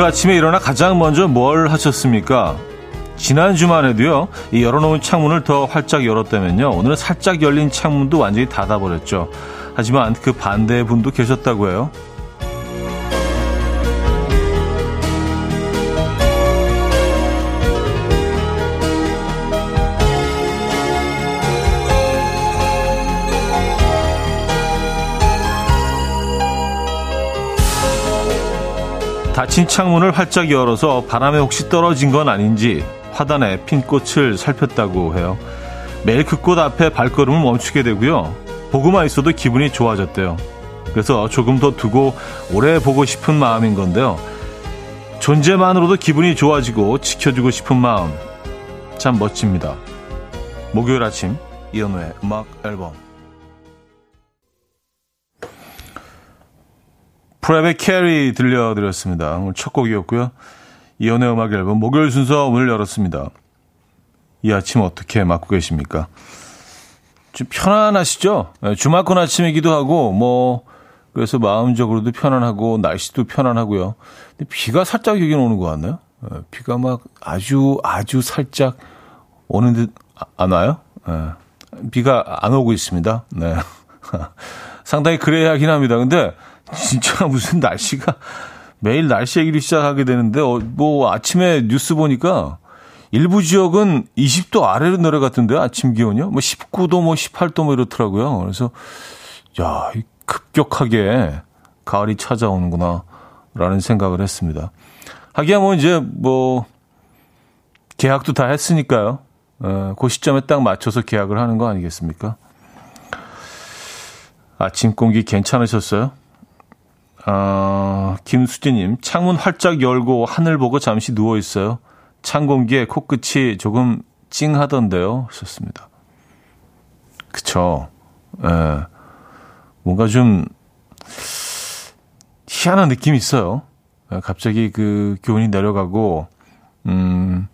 오늘 아침에 일어나 가장 먼저 뭘 하셨습니까? 지난 주만 해도요, 이 열어놓은 창문을 더 활짝 열었다면요, 오늘은 살짝 열린 창문도 완전히 닫아버렸죠. 하지만 그 반대의 분도 계셨다고 해요. 닫힌 창문을 활짝 열어서 바람에 혹시 떨어진 건 아닌지 화단에 핀 꽃을 살폈다고 해요. 매일 그 꽃 앞에 발걸음을 멈추게 되고요. 보고만 있어도 기분이 좋아졌대요. 그래서 조금 더 두고 오래 보고 싶은 마음인 건데요. 존재만으로도 기분이 좋아지고 지켜주고 싶은 마음 참 멋집니다. 목요일 아침 이연우의 음악 앨범 PREP의 Carrie 들려드렸습니다. 오늘 첫 곡이었고요. 이현우의 음악 앨범 목요일 순서 오늘 열었습니다. 이 아침 어떻게 맞고 계십니까? 좀 편안하시죠? 네, 주말권 아침이기도 하고 뭐 그래서 마음적으로도 편안하고 날씨도 편안하고요. 근데 비가 살짝 여기 오는 것 같나요? 네, 비가 막 아주 아주 살짝 오는 듯 안 와요? 네, 비가 안 오고 있습니다. 네. 상당히 그래야 하긴 합니다. 근데 진짜 무슨 날씨가 매일 날씨 얘기를 시작하게 되는데 어, 뭐 아침에 뉴스 보니까 일부 지역은 20도 아래로 내려갔던데 아침 기온이요. 뭐 19도 뭐 18도 뭐 이렇더라고요. 그래서 야, 급격하게 가을이 찾아오는구나라는 생각을 했습니다. 하기야 뭐 이제 뭐 계약도 다 했으니까요. 어, 그 시점에 딱 맞춰서 계약을 하는 거 아니겠습니까? 아침 공기 괜찮으셨어요? 어, 김수진님, 창문 활짝 열고 하늘 보고 잠시 누워 있어요. 찬 공기에 코끝이 조금 찡하던데요. 하셨습니다. 그쵸. 예. 뭔가 좀 희한한 느낌이 있어요. 예, 갑자기 그 기온이 내려가고, 음,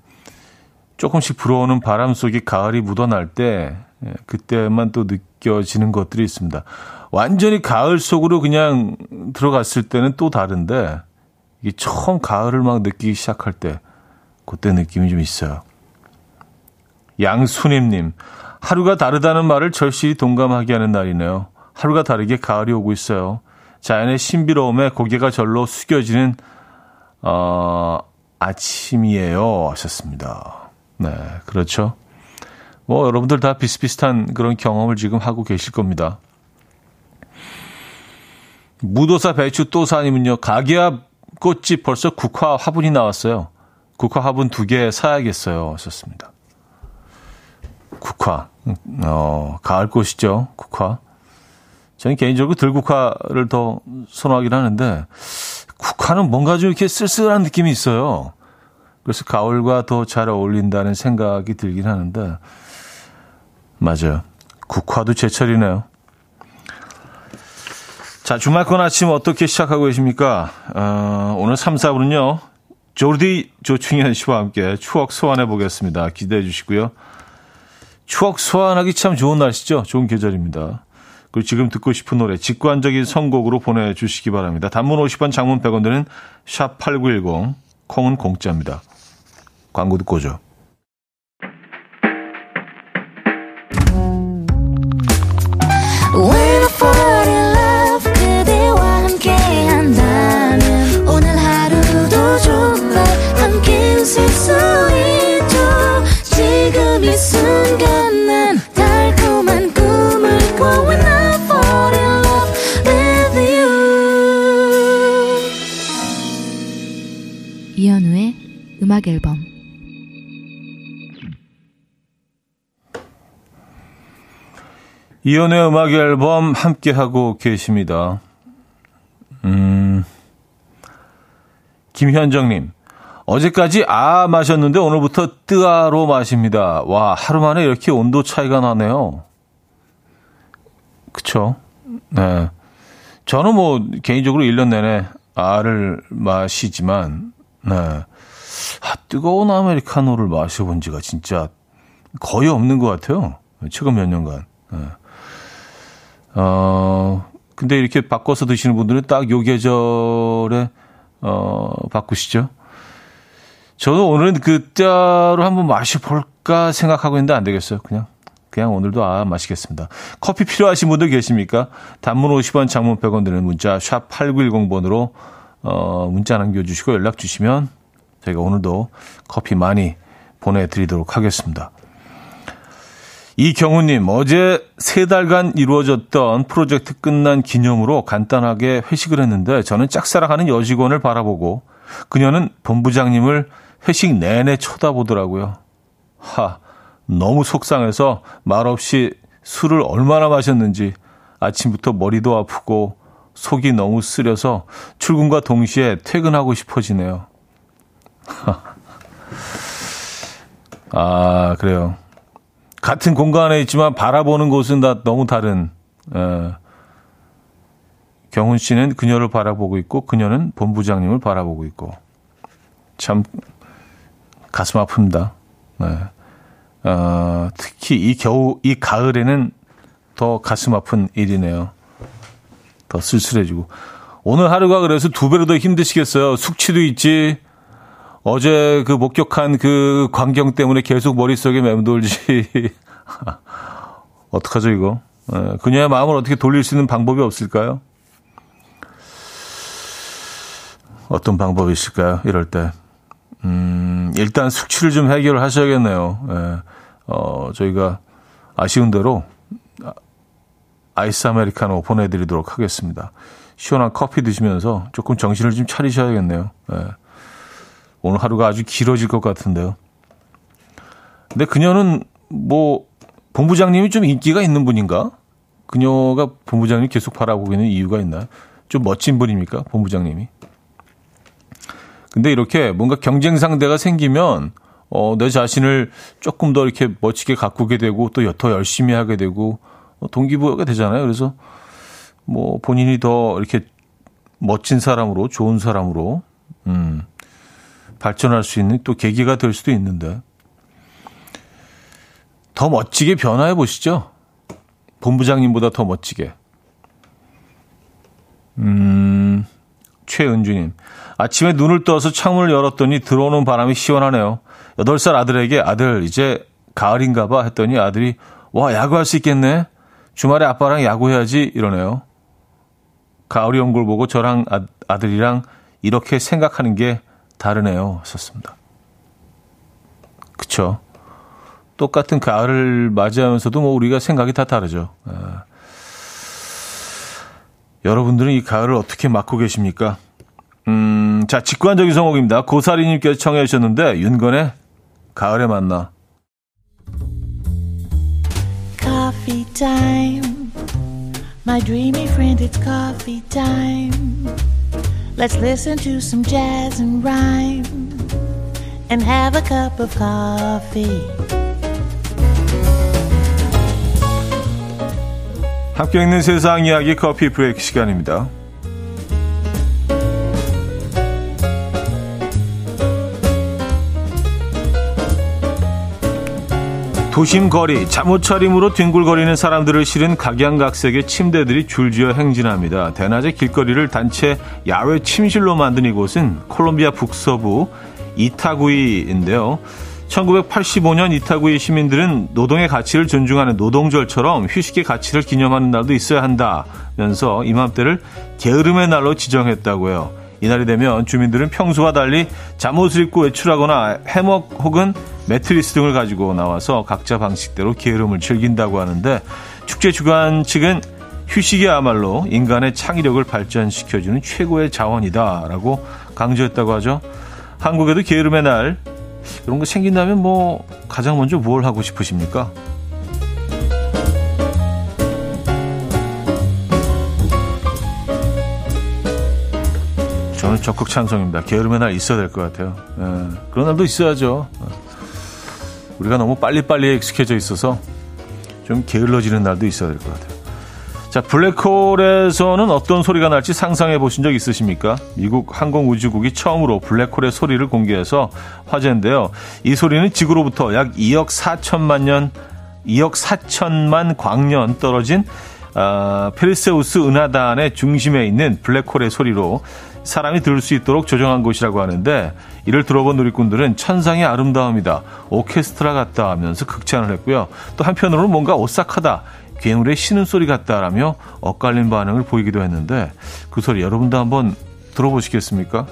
조금씩 불어오는 바람 속에 가을이 묻어날 때, 예, 그때만 또 느껴지는 것들이 있습니다. 완전히 가을 속으로 그냥 들어갔을 때는 또 다른데 이게 처음 가을을 막 느끼기 시작할 때 그때 느낌이 좀 있어요. 양순임님, 하루가 다르다는 말을 절실히 동감하게 하는 날이네요. 하루가 다르게 가을이 오고 있어요. 자연의 신비로움에 고개가 절로 숙여지는 어, 아침이에요. 하셨습니다. 네, 그렇죠. 뭐 여러분들 다 비슷비슷한 그런 경험을 지금 하고 계실 겁니다. 무도사 배추 또사님은요, 가게앞 꽃집 벌써 국화 화분이 나왔어요. 국화 화분 두 개 사야겠어요. 하셨습니다. 국화. 어, 가을 꽃이죠. 국화. 저는 개인적으로 들국화를 더 선호하긴 하는데, 국화는 뭔가 좀 이렇게 쓸쓸한 느낌이 있어요. 그래서 가을과 더 잘 어울린다는 생각이 들긴 하는데, 맞아요. 국화도 제철이네요. 자, 주말권 아침 어떻게 시작하고 계십니까? 어, 오늘 3, 4분은요, 조디 조충현 씨와 함께 추억 소환해 보겠습니다. 기대해 주시고요. 추억 소환하기 참 좋은 날씨죠? 좋은 계절입니다. 그리고 지금 듣고 싶은 노래, 직관적인 선곡으로 보내주시기 바랍니다. 단문 50원, 장문 100원 드는 샵8910, 콩은 공짜입니다. 광고 듣고 오죠. 음악 앨범 이연의 음악 앨범 함께 하고 계십니다. 음. 김현정 님. 어제까지 아 마셨는데 오늘부터 뜨아로 마십니다. 와, 하루 만에 이렇게 온도 차이가 나네요. 그쵸? 네. 저는 뭐, 개인적으로 1년 내내 아를 마시지만, 네. 아, 뜨거운 아메리카노를 마셔본 지가 진짜 거의 없는 것 같아요. 최근 몇 년간. 네. 어, 근데 이렇게 바꿔서 드시는 분들은 딱 요 계절에 어, 바꾸시죠. 저도 오늘은 그 따로 한번 마셔볼까 생각하고 있는데 안 되겠어요. 그냥, 그냥 오늘도 아, 마시겠습니다. 커피 필요하신 분들 계십니까? 단문 50원, 장문 100원 드는 문자, 샵 8910번으로, 어, 문자 남겨 주시고 연락 주시면 저희가 오늘도 커피 많이 보내드리도록 하겠습니다. 이경우님, 어제 세 달간 이루어졌던 프로젝트 끝난 기념으로 간단하게 회식을 했는데 저는 짝사랑하는 여직원을 바라보고 그녀는 본부장님을 회식 내내 쳐다보더라고요. 하, 너무 속상해서 말없이 술을 얼마나 마셨는지 아침부터 머리도 아프고 속이 너무 쓰려서 출근과 동시에 퇴근하고 싶어지네요. 아, 그래요. 같은 공간에 있지만 바라보는 곳은 다 너무 다른, 에, 경훈 씨는 그녀를 바라보고 있고, 그녀는 본부장님을 바라보고 있고. 참, 가슴 아픕니다. 네. 어, 특히 이 겨우, 이 가을에는 더 가슴 아픈 일이네요. 더 쓸쓸해지고. 오늘 하루가 그래서 두 배로 더 힘드시겠어요. 숙취도 있지. 어제 그 목격한 그 광경 때문에 계속 머릿속에 맴돌지. 어떡하죠, 이거? 네, 그녀의 마음을 어떻게 돌릴 수 있는 방법이 없을까요? 어떤 방법이 있을까요? 이럴 때. 음, 일단 숙취를 좀 해결을 하셔야겠네요. 예. 어, 저희가 아쉬운 대로 아이스 아메리카노 보내드리도록 하겠습니다. 시원한 커피 드시면서 조금 정신을 좀 차리셔야겠네요. 예. 오늘 하루가 아주 길어질 것 같은데요. 근데 그녀는 뭐 본부장님이 좀 인기가 있는 분인가? 그녀가 본부장님 계속 바라보고 있는 이유가 있나요? 좀 멋진 분입니까? 본부장님이? 근데 이렇게 뭔가 경쟁 상대가 생기면 어, 내 자신을 조금 더 이렇게 멋지게 가꾸게 되고 또 더 열심히 하게 되고 어, 동기부여가 되잖아요. 그래서 뭐 본인이 더 이렇게 멋진 사람으로 좋은 사람으로 음, 발전할 수 있는 또 계기가 될 수도 있는데 더 멋지게 변화해 보시죠. 본부장님보다 더 멋지게. 음, 최은주님. 아침에 눈을 떠서 창문을 열었더니 들어오는 바람이 시원하네요. 8살 아들에게 아들, 이제 가을인가 봐 했더니 아들이 와, 야구할 수 있겠네? 주말에 아빠랑 야구해야지 이러네요. 가을이 온 걸 보고 저랑 아, 들이랑 이렇게 생각하는 게 다르네요. 썼습니다. 그쵸. 똑같은 가을을 맞이하면서도 뭐 우리가 생각이 다 다르죠. 아. 여러분들은 이 가을을 어떻게 맞고 계십니까? 음, 자, 직관적인 성곡입니다. 고사리님께서 청해 주셨는데, 윤건의 가을에 만나. Coffee. My dreamy friend, it's coffee time. Let's listen to some jazz and rhyme and have a cup of coffee. 함께 있는 세상 이야기 커피 브레이크 시간입니다. 도심 거리, 잠옷 차림으로 뒹굴거리는 사람들을 실은 각양각색의 침대들이 줄지어 행진합니다. 대낮에 길거리를 단체 야외 침실로 만든 이곳은 콜롬비아 북서부 이타구이인데요. 1985년 이타구이 시민들은 노동의 가치를 존중하는 노동절처럼 휴식의 가치를 기념하는 날도 있어야 한다면서 이맘때를 게으름의 날로 지정했다고요. 이날이 되면 주민들은 평소와 달리 잠옷을 입고 외출하거나 해먹 혹은 매트리스 등을 가지고 나와서 각자 방식대로 게으름을 즐긴다고 하는데 축제 주관 측은 휴식이야말로 인간의 창의력을 발전시켜주는 최고의 자원이다라고 강조했다고 하죠. 한국에도 게으름의 날 이런 거 생긴다면 뭐 가장 먼저 뭘 하고 싶으십니까? 저는 적극 찬성입니다. 게으름의 날 있어야 될 것 같아요. 예, 그런 날도 있어야죠. 우리가 너무 빨리빨리 익숙해져 있어서 좀 게을러지는 날도 있어야 될 것 같아요. 자, 블랙홀에서는 어떤 소리가 날지 상상해 보신 적 있으십니까? 미국 항공우주국이 처음으로 블랙홀의 소리를 공개해서 화제인데요. 이 소리는 지구로부터 약 2억 4천만 년, 2억 4천만 광년 떨어진 어, 페르세우스 은하단의 중심에 있는 블랙홀의 소리로 사람이 들을 수 있도록 조정한 곳이라고 하는데 이를 들어본 누리꾼들은 천상의 아름다움이다. 오케스트라 같다 하면서 극찬을 했고요. 또 한편으로는 뭔가 오싹하다. 괴물의 신음 소리 같다라며 엇갈린 반응을 보이기도 했는데 그 소리 여러분도 한번 들어보시겠습니까?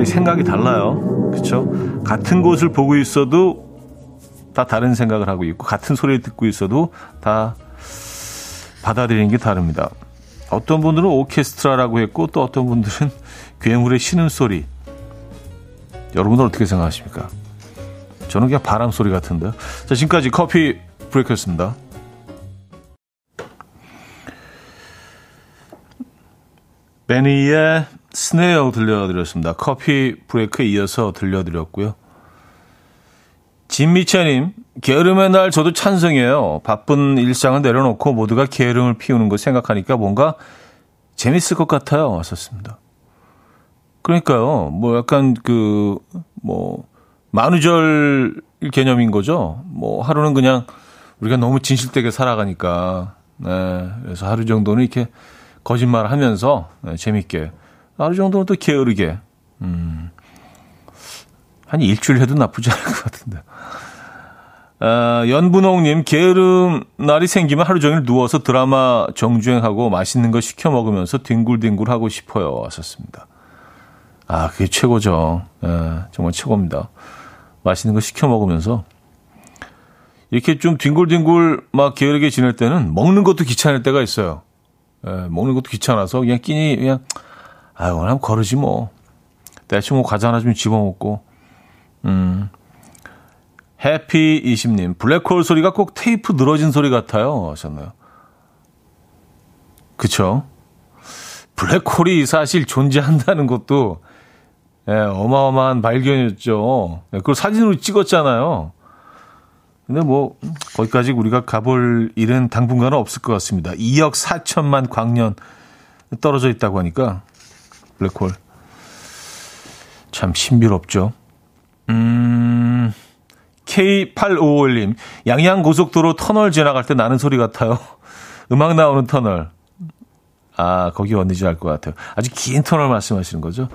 사람들이 생각이 달라요. 그렇죠? 같은 곳을 보고 있어도 다 다른 생각을 하고 있고 같은 소리를 듣고 있어도 다 받아들이는 게 다릅니다. 어떤 분들은 오케스트라라고 했고 또 어떤 분들은 괴물의 신음소리. 여러분들 어떻게 생각하십니까? 저는 그냥 바람 소리 같은데. 자, 지금까지 커피 브레이크였습니다. 베니의 스네어 들려드렸습니다. 커피 브레이크에 이어서 들려드렸고요. 진미채님, 게으름의 날 저도 찬성해요. 바쁜 일상을 내려놓고 모두가 게으름을 피우는 거 생각하니까 뭔가 재밌을 것 같아요. 왔었습니다. 그러니까요, 뭐 약간 그, 뭐, 만우절 개념인 거죠. 뭐 하루는 그냥 우리가 너무 진실되게 살아가니까, 네. 그래서 하루 정도는 이렇게 거짓말 하면서 네, 재밌게 하루 정도는 또 게으르게. 음. 한 일주일 해도 나쁘지 않을 것 같은데. 아, 연분홍님, 게으름 날이 생기면 하루 종일 누워서 드라마 정주행하고 맛있는 거 시켜 먹으면서 뒹굴뒹굴 하고 싶어요. 왔었습니다. 아, 그게 최고죠. 예, 정말 최고입니다. 맛있는 거 시켜 먹으면서 이렇게 좀 뒹굴뒹굴 막 게으르게 지낼 때는 먹는 것도 귀찮을 때가 있어요. 예, 먹는 것도 귀찮아서 그냥 끼니 그냥 아유, 그냥 거르지 뭐. 대충 뭐 과자 하나 좀 집어먹고. 음. 해피 20님, 블랙홀 소리가 꼭 테이프 늘어진 소리 같아요. 하셨나요? 그쵸? 블랙홀이 사실 존재한다는 것도 예, 어마어마한 발견이었죠. 예, 그걸 사진으로 찍었잖아요. 근데 뭐 거기까지 우리가 가볼 일은 당분간은 없을 것 같습니다. 2억 4천만 광년 떨어져 있다고 하니까 블랙홀. 참 신비롭죠. 음, K851님, 양양고속도로 터널 지나갈 때 나는 소리 같아요. 음악 나오는 터널. 아, 거기 어디지 알 것 같아요. 아주 긴 터널 말씀하시는 거죠.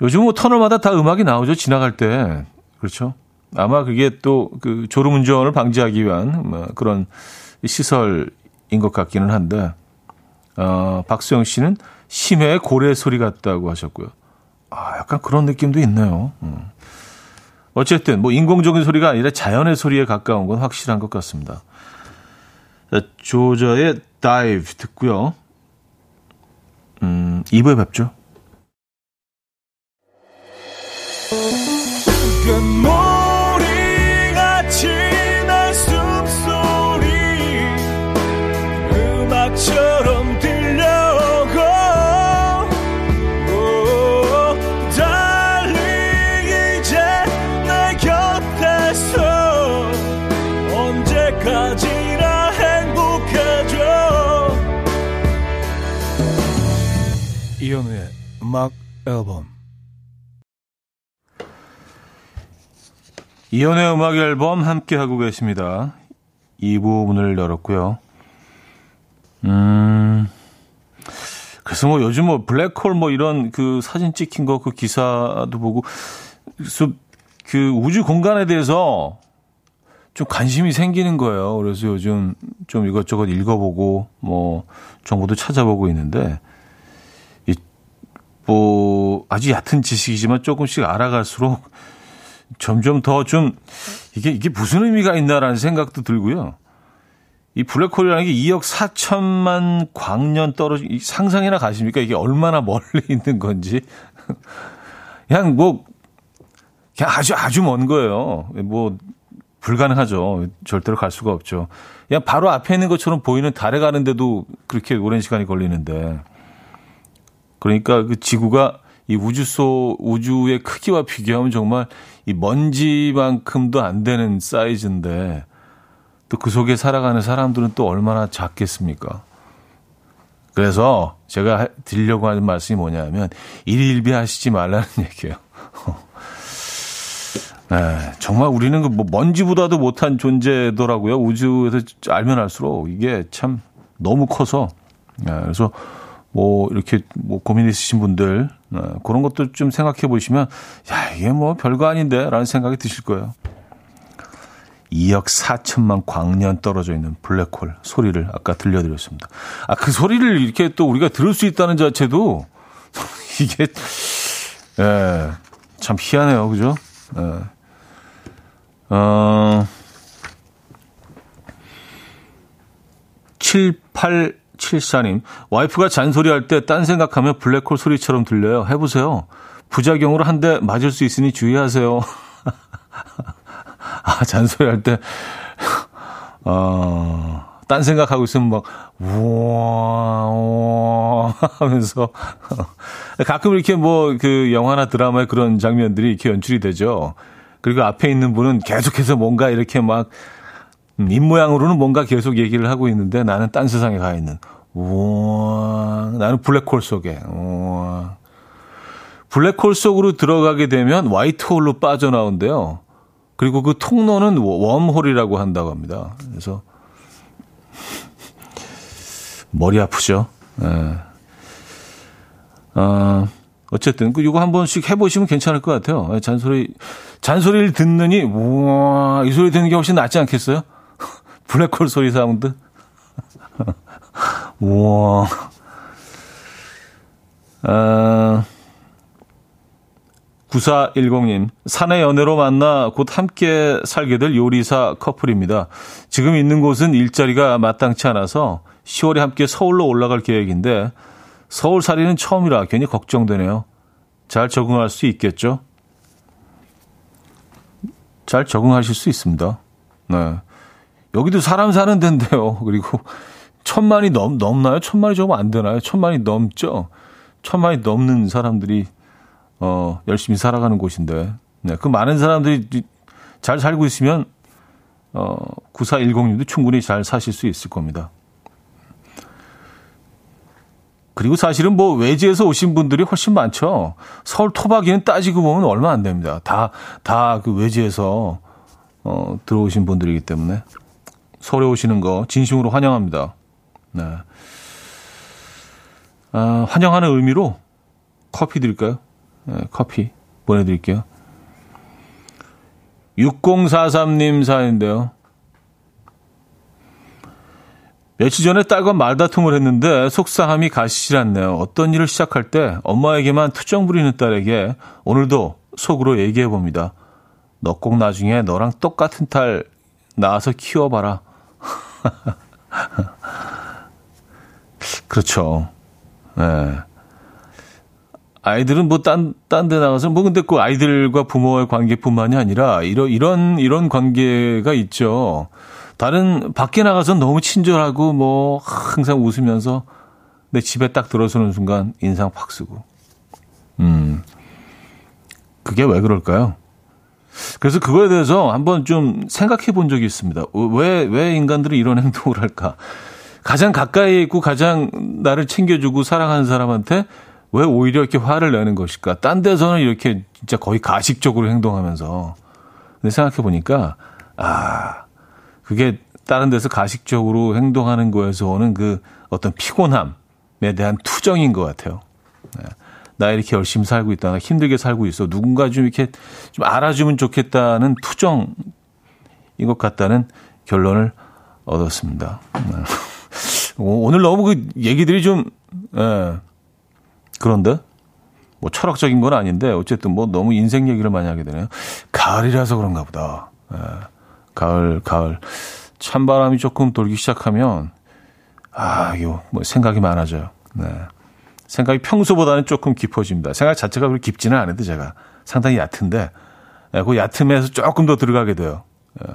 요즘 뭐 터널마다 다 음악이 나오죠. 지나갈 때. 그렇죠. 아마 그게 또 그 졸음운전을 방지하기 위한 뭐 그런 시설인 것 같기는 한데, 어, 박수영 씨는 심해의 고래 소리 같다고 하셨고요. 아, 약간 그런 느낌도 있네요. 음. 어쨌든 뭐 인공적인 소리가 아니라 자연의 소리에 가까운 건 확실한 것 같습니다. 조저의 Dive 듣고요. 음, 2부에 뵙죠. 음악 앨범 이현우의 음악 앨범 함께 하고 계십니다. 2부 문을 열었고요. 음. 그래서 뭐 요즘 뭐 블랙홀 뭐 이런 그 사진 찍힌 거 그 기사도 보고 그 우주 공간에 대해서 좀 관심이 생기는 거예요. 그래서 요즘 좀 이것저것 읽어보고 뭐 정보도 찾아보고 있는데 뭐 아주 얕은 지식이지만 조금씩 알아갈수록 점점 더 좀 이게 이게 무슨 의미가 있나라는 생각도 들고요. 이 블랙홀이라는 게 2억 4천만 광년 떨어지 상상이나 가십니까? 이게 얼마나 멀리 있는 건지. 그냥 뭐 그냥 아주 아주 먼 거예요. 뭐 불가능하죠. 절대로 갈 수가 없죠. 그냥 바로 앞에 있는 것처럼 보이는 달에 가는데도 그렇게 오랜 시간이 걸리는데 그러니까 그 지구가 이 우주 속 우주의 크기와 비교하면 정말 이 먼지만큼도 안 되는 사이즈인데 또 그 속에 살아가는 사람들은 또 얼마나 작겠습니까? 그래서 제가 드리려고 하는 말씀이 뭐냐면 일일비 하시지 말라는 얘기예요. 네, 정말 우리는 그 뭐 먼지보다도 못한 존재더라고요. 우주에서 알면 알수록 이게 참 너무 커서. 네, 그래서 뭐 이렇게 뭐 고민 있으신 분들 네, 그런 것도 좀 생각해 보시면 야 이게 뭐 별거 아닌데라는 생각이 드실 거예요. 2억 4천만 광년 떨어져 있는 블랙홀 소리를 아까 들려드렸습니다. 아, 그 소리를 이렇게 또 우리가 들을 수 있다는 자체도 이게, 예, 참 희한해요. 그죠? 예. 어, 7874님, 와이프가 잔소리할 때 딴 생각하면 블랙홀 소리처럼 들려요. 해보세요. 부작용으로 한 대 맞을 수 있으니 주의하세요. 아, 잔소리할 때, 어, 딴 생각하고 있으면 막, 우와, 우와 하면서. 가끔 이렇게 뭐, 그 영화나 드라마의 그런 장면들이 이렇게 연출이 되죠. 그리고 앞에 있는 분은 계속해서 뭔가 이렇게 막, 음, 입모양으로는 뭔가 계속 얘기를 하고 있는데 나는 딴 세상에 가 있는. 우와, 나는 블랙홀 속에. 우와. 블랙홀 속으로 들어가게 되면 화이트홀로 빠져나온대요. 그리고 그 통로는 웜홀이라고 한다고 합니다. 그래서 머리 아프죠. 예. 어, 어쨌든 그 이거 한 번씩 해보시면 괜찮을 것 같아요. 예, 잔소리 잔소리를 듣느니 우와 이 소리 듣는 게 훨씬 낫지 않겠어요? 블랙홀 소리 사운드. 우와. 아, 9410님, 사내 연애로 만나 곧 함께 살게 될 요리사 커플입니다. 지금 있는 곳은 일자리가 마땅치 않아서 10월에 함께 서울로 올라갈 계획인데 서울 살이는 처음이라 괜히 걱정되네요. 잘 적응할 수 있겠죠? 잘 적응하실 수 있습니다. 네. 여기도 사람 사는 데인데요. 그리고 천만이 넘, 넘나요? 천만이 조금 안 되나요? 천만이 넘죠? 천만이 넘는 사람들이 어, 열심히 살아가는 곳인데, 네, 그 많은 사람들이 잘 살고 있으면, 어, 9410님도 충분히 잘 사실 수 있을 겁니다. 그리고 사실은 뭐 외지에서 오신 분들이 훨씬 많죠. 서울 토박이는 따지고 보면 얼마 안 됩니다. 다, 다 그 외지에서, 어, 들어오신 분들이기 때문에. 서울에 오시는 거 진심으로 환영합니다. 네. 아, 환영하는 의미로 커피 드릴까요? 네, 커피 보내드릴게요. 6043님 사연인데요. 며칠 전에 딸과 말다툼을 했는데 속상함이 가시질 않네요. 어떤 일을 시작할 때 엄마에게만 투정 부리는 딸에게 오늘도 속으로 얘기해 봅니다. 너 꼭 나중에 너랑 똑같은 딸 낳아서 키워봐라. 그렇죠. 네. 아이들은 뭐 딴, 딴 데 나가서 뭐 근데 그 아이들과 부모의 관계뿐만이 아니라 이런, 이런, 이런 관계가 있죠. 다른, 밖에 나가서 너무 친절하고 뭐 항상 웃으면서 내 집에 딱 들어서는 순간 인상 팍 쓰고. 음. 그게 왜 그럴까요? 그래서 그거에 대해서 한번 좀 생각해 본 적이 있습니다. 왜, 왜 인간들은 이런 행동을 할까? 가장 가까이 있고 가장 나를 챙겨주고 사랑하는 사람한테 왜 오히려 이렇게 화를 내는 것일까? 딴 데서는 이렇게 진짜 거의 가식적으로 행동하면서. 근데 생각해 보니까, 아, 그게 다른 데서 가식적으로 행동하는 거에서 오는 그 어떤 피곤함에 대한 투정인 것 같아요. 네. 나 이렇게 열심히 살고 있다. 나 힘들게 살고 있어. 누군가 좀 이렇게 좀 알아주면 좋겠다는 투정인 것 같다는 결론을 얻었습니다. 네. 오늘 너무 그 얘기들이 좀, 예, 그런데 뭐 철학적인 건 아닌데 어쨌든 뭐 너무 인생 얘기를 많이 하게 되네요. 가을이라서 그런가 보다. 예, 가을, 가을. 찬바람이 조금 돌기 시작하면 아, 이거 뭐 생각이 많아져요. 네. 생각이 평소보다는 조금 깊어집니다. 생각 자체가 그렇게 깊지는 않은데 제가 상당히 얕은데 예, 그 얕음에서 조금 더 들어가게 돼요. 예.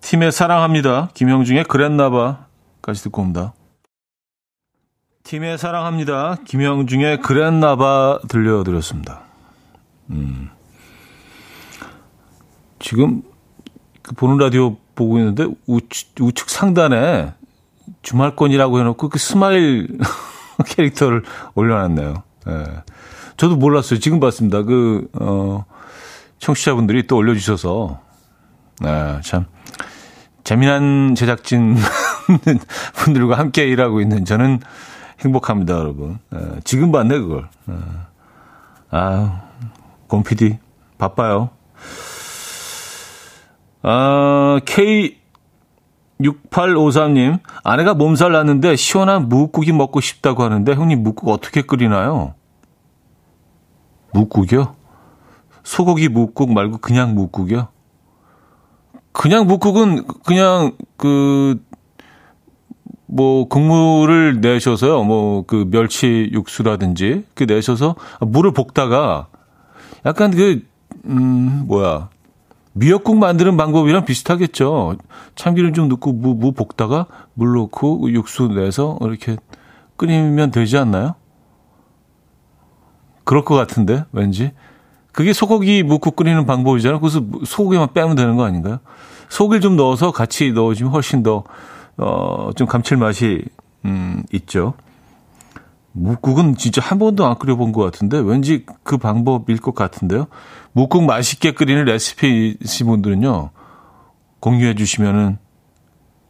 팀의 사랑합니다. 김형중의 그랬나봐까지 듣고 옵니다. 팀의 사랑합니다. 김형중의 그랬나봐 들려드렸습니다. 음. 지금 그 보는 라디오 보고 있는데 우측, 우측 상단에 주말권이라고 해놓고 그 스마일 캐릭터를 올려놨네요. 예. 저도 몰랐어요. 지금 봤습니다. 그, 어, 청취자분들이 또 올려주셔서, 예, 참, 재미난 제작진 분들과 함께 일하고 있는 저는 행복합니다, 여러분. 예, 지금 봤네, 그걸. 예. 아유, 곰피디, 바빠요. 아, K6853님, 아내가 몸살 났는데 시원한 무국이 먹고 싶다고 하는데, 형님 무국 어떻게 끓이나요? 무국이요? 소고기 묵국 말고 그냥 묵국이요? 그냥 묵국은 그냥 그, 뭐, 국물을 내셔서요. 뭐, 그 멸치 육수라든지, 그 내셔서 물을 볶다가 약간 그, 음, 뭐야. 미역국 만드는 방법이랑 비슷하겠죠. 참기름 좀 넣고 무, 무 볶다가 물 넣고 육수 내서 이렇게 끓이면 되지 않나요? 그럴 것 같은데, 왠지. 그게 소고기 묵국 끓이는 방법이잖아요. 그래서 소고기만 빼면 되는 거 아닌가요? 속을 좀 넣어서 같이 넣어주면 훨씬 더, 어, 좀 감칠맛이, 음, 있죠. 묵국은 진짜 한 번도 안 끓여본 것 같은데 왠지 그 방법일 것 같은데요. 묵국 맛있게 끓이는 레시피이신 분들은요, 공유해 주시면은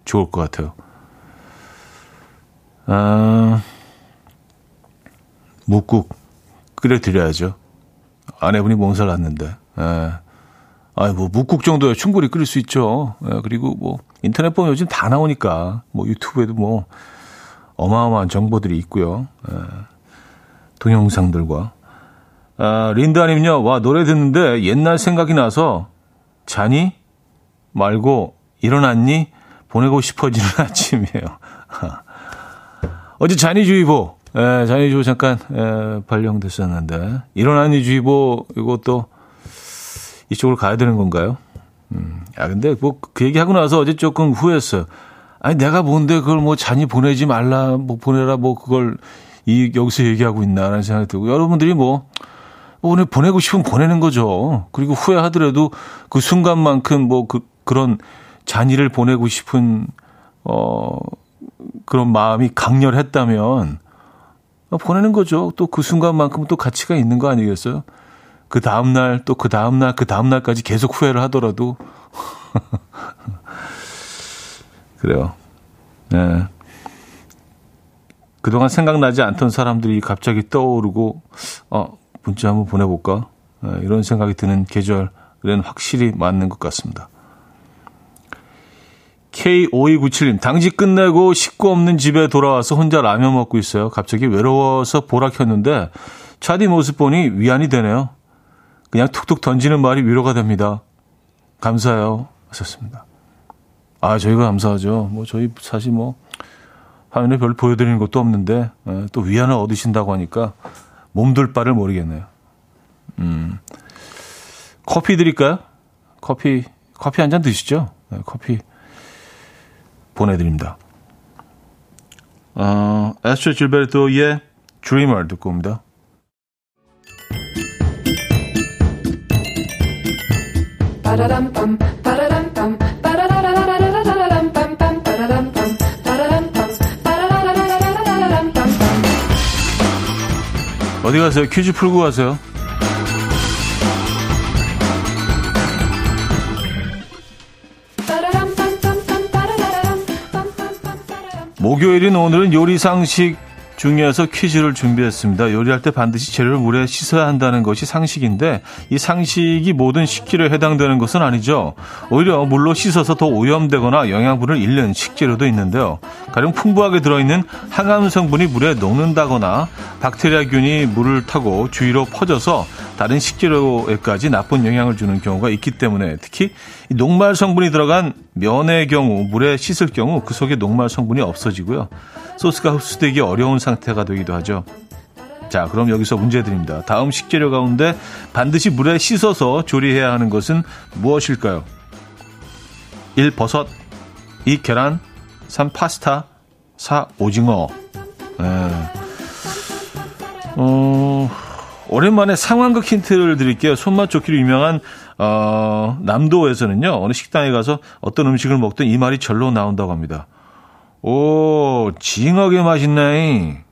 좋을 것 같아요. 아, 묵국 끓여드려야죠. 아내분이 몸살 났는데. 예. 아이, 뭐, 묵국 정도야 충분히 끓일 수 있죠. 예, 그리고 뭐, 인터넷 보면 요즘 다 나오니까, 뭐, 유튜브에도 뭐, 어마어마한 정보들이 있고요. 예, 동영상들과. 아, 린다님요, 와, 노래 듣는데 옛날 생각이 나서, 자니? 말고, 일어났니? 보내고 싶어지는 아침이에요. 어제 잔이주의보, 예, 잔이주의보 잠깐, 예, 발령됐었는데, 일어났니 주의보, 이것도 이쪽으로 가야 되는 건가요? 음, 아, 근데 뭐, 그 얘기 하고 나서 어제 조금 후회했어요. 아니 내가 뭔데 그걸 뭐 잔이 보내지 말라 뭐 보내라 뭐 그걸 이 여기서 얘기하고 있나라는 생각이 들고 여러분들이 뭐 오늘 보내고 싶으면 보내는 거죠. 그리고 후회하더라도 그 순간만큼 뭐 그 그런 잔이를 보내고 싶은 어 그런 마음이 강렬했다면 보내는 거죠. 또 그 순간만큼 또 가치가 있는 거 아니겠어요? 그 다음날 또 그 다음날 그 다음날까지 계속 후회를 하더라도 그래요. 네. 그동안 생각나지 않던 사람들이 갑자기 떠오르고, 어, 문자 한번 보내볼까? 네, 이런 생각이 드는 계절은 확실히 맞는 것 같습니다. K5297님, 당직 끝내고 식구 없는 집에 돌아와서 혼자 라면 먹고 있어요. 갑자기 외로워서 보라 켰는데, 차디 모습 보니 위안이 되네요. 그냥 툭툭 던지는 말이 위로가 됩니다. 감사해요. 하셨습니다. 아, 저희가 감사하죠. 뭐, 저희 사실 뭐, 화면에 별 보여드리는 것도 없는데, 에, 또 위안을 얻으신다고 하니까 몸둘 바를 모르겠네요. 음. 커피 드릴까요? 커피, 커피 한 잔 드시죠? 네, 커피 보내드립니다. 어, 에스트로 질베르토의 Dreamer 듣고 옵니다. 어디 가세요? 퀴즈 풀고 가세요. 목요일인 오늘은 요리상식 중에서 퀴즈를 준비했습니다. 요리할 때 반드시 재료를 물에 씻어야 한다는 것이 상식인데 이 상식이 모든 식기류에 해당되는 것은 아니죠. 오히려 물로 씻어서 더 오염되거나 영양분을 잃는 식재료도 있는데요. 가령 풍부하게 들어있는 항암 성분이 물에 녹는다거나 박테리아균이 물을 타고 주위로 퍼져서 다른 식재료에까지 나쁜 영향을 주는 경우가 있기 때문에 특히 녹말 성분이 들어간 면의 경우 물에 씻을 경우 그 속에 녹말 성분이 없어지고요. 소스가 흡수되기 어려운 상태가 되기도 하죠. 자, 그럼 여기서 문제 드립니다. 다음 식재료 가운데 반드시 물에 씻어서 조리해야 하는 것은 무엇일까요? 1. 버섯 2. 계란 3. 파스타 4. 오징어 네. 어, 오랜만에 상황극 힌트를 드릴게요. 손맛 좋기로 유명한 어, 남도에서는요. 어느 식당에 가서 어떤 음식을 먹든 이 말이 절로 나온다고 합니다. 오, 징하게 맛있네.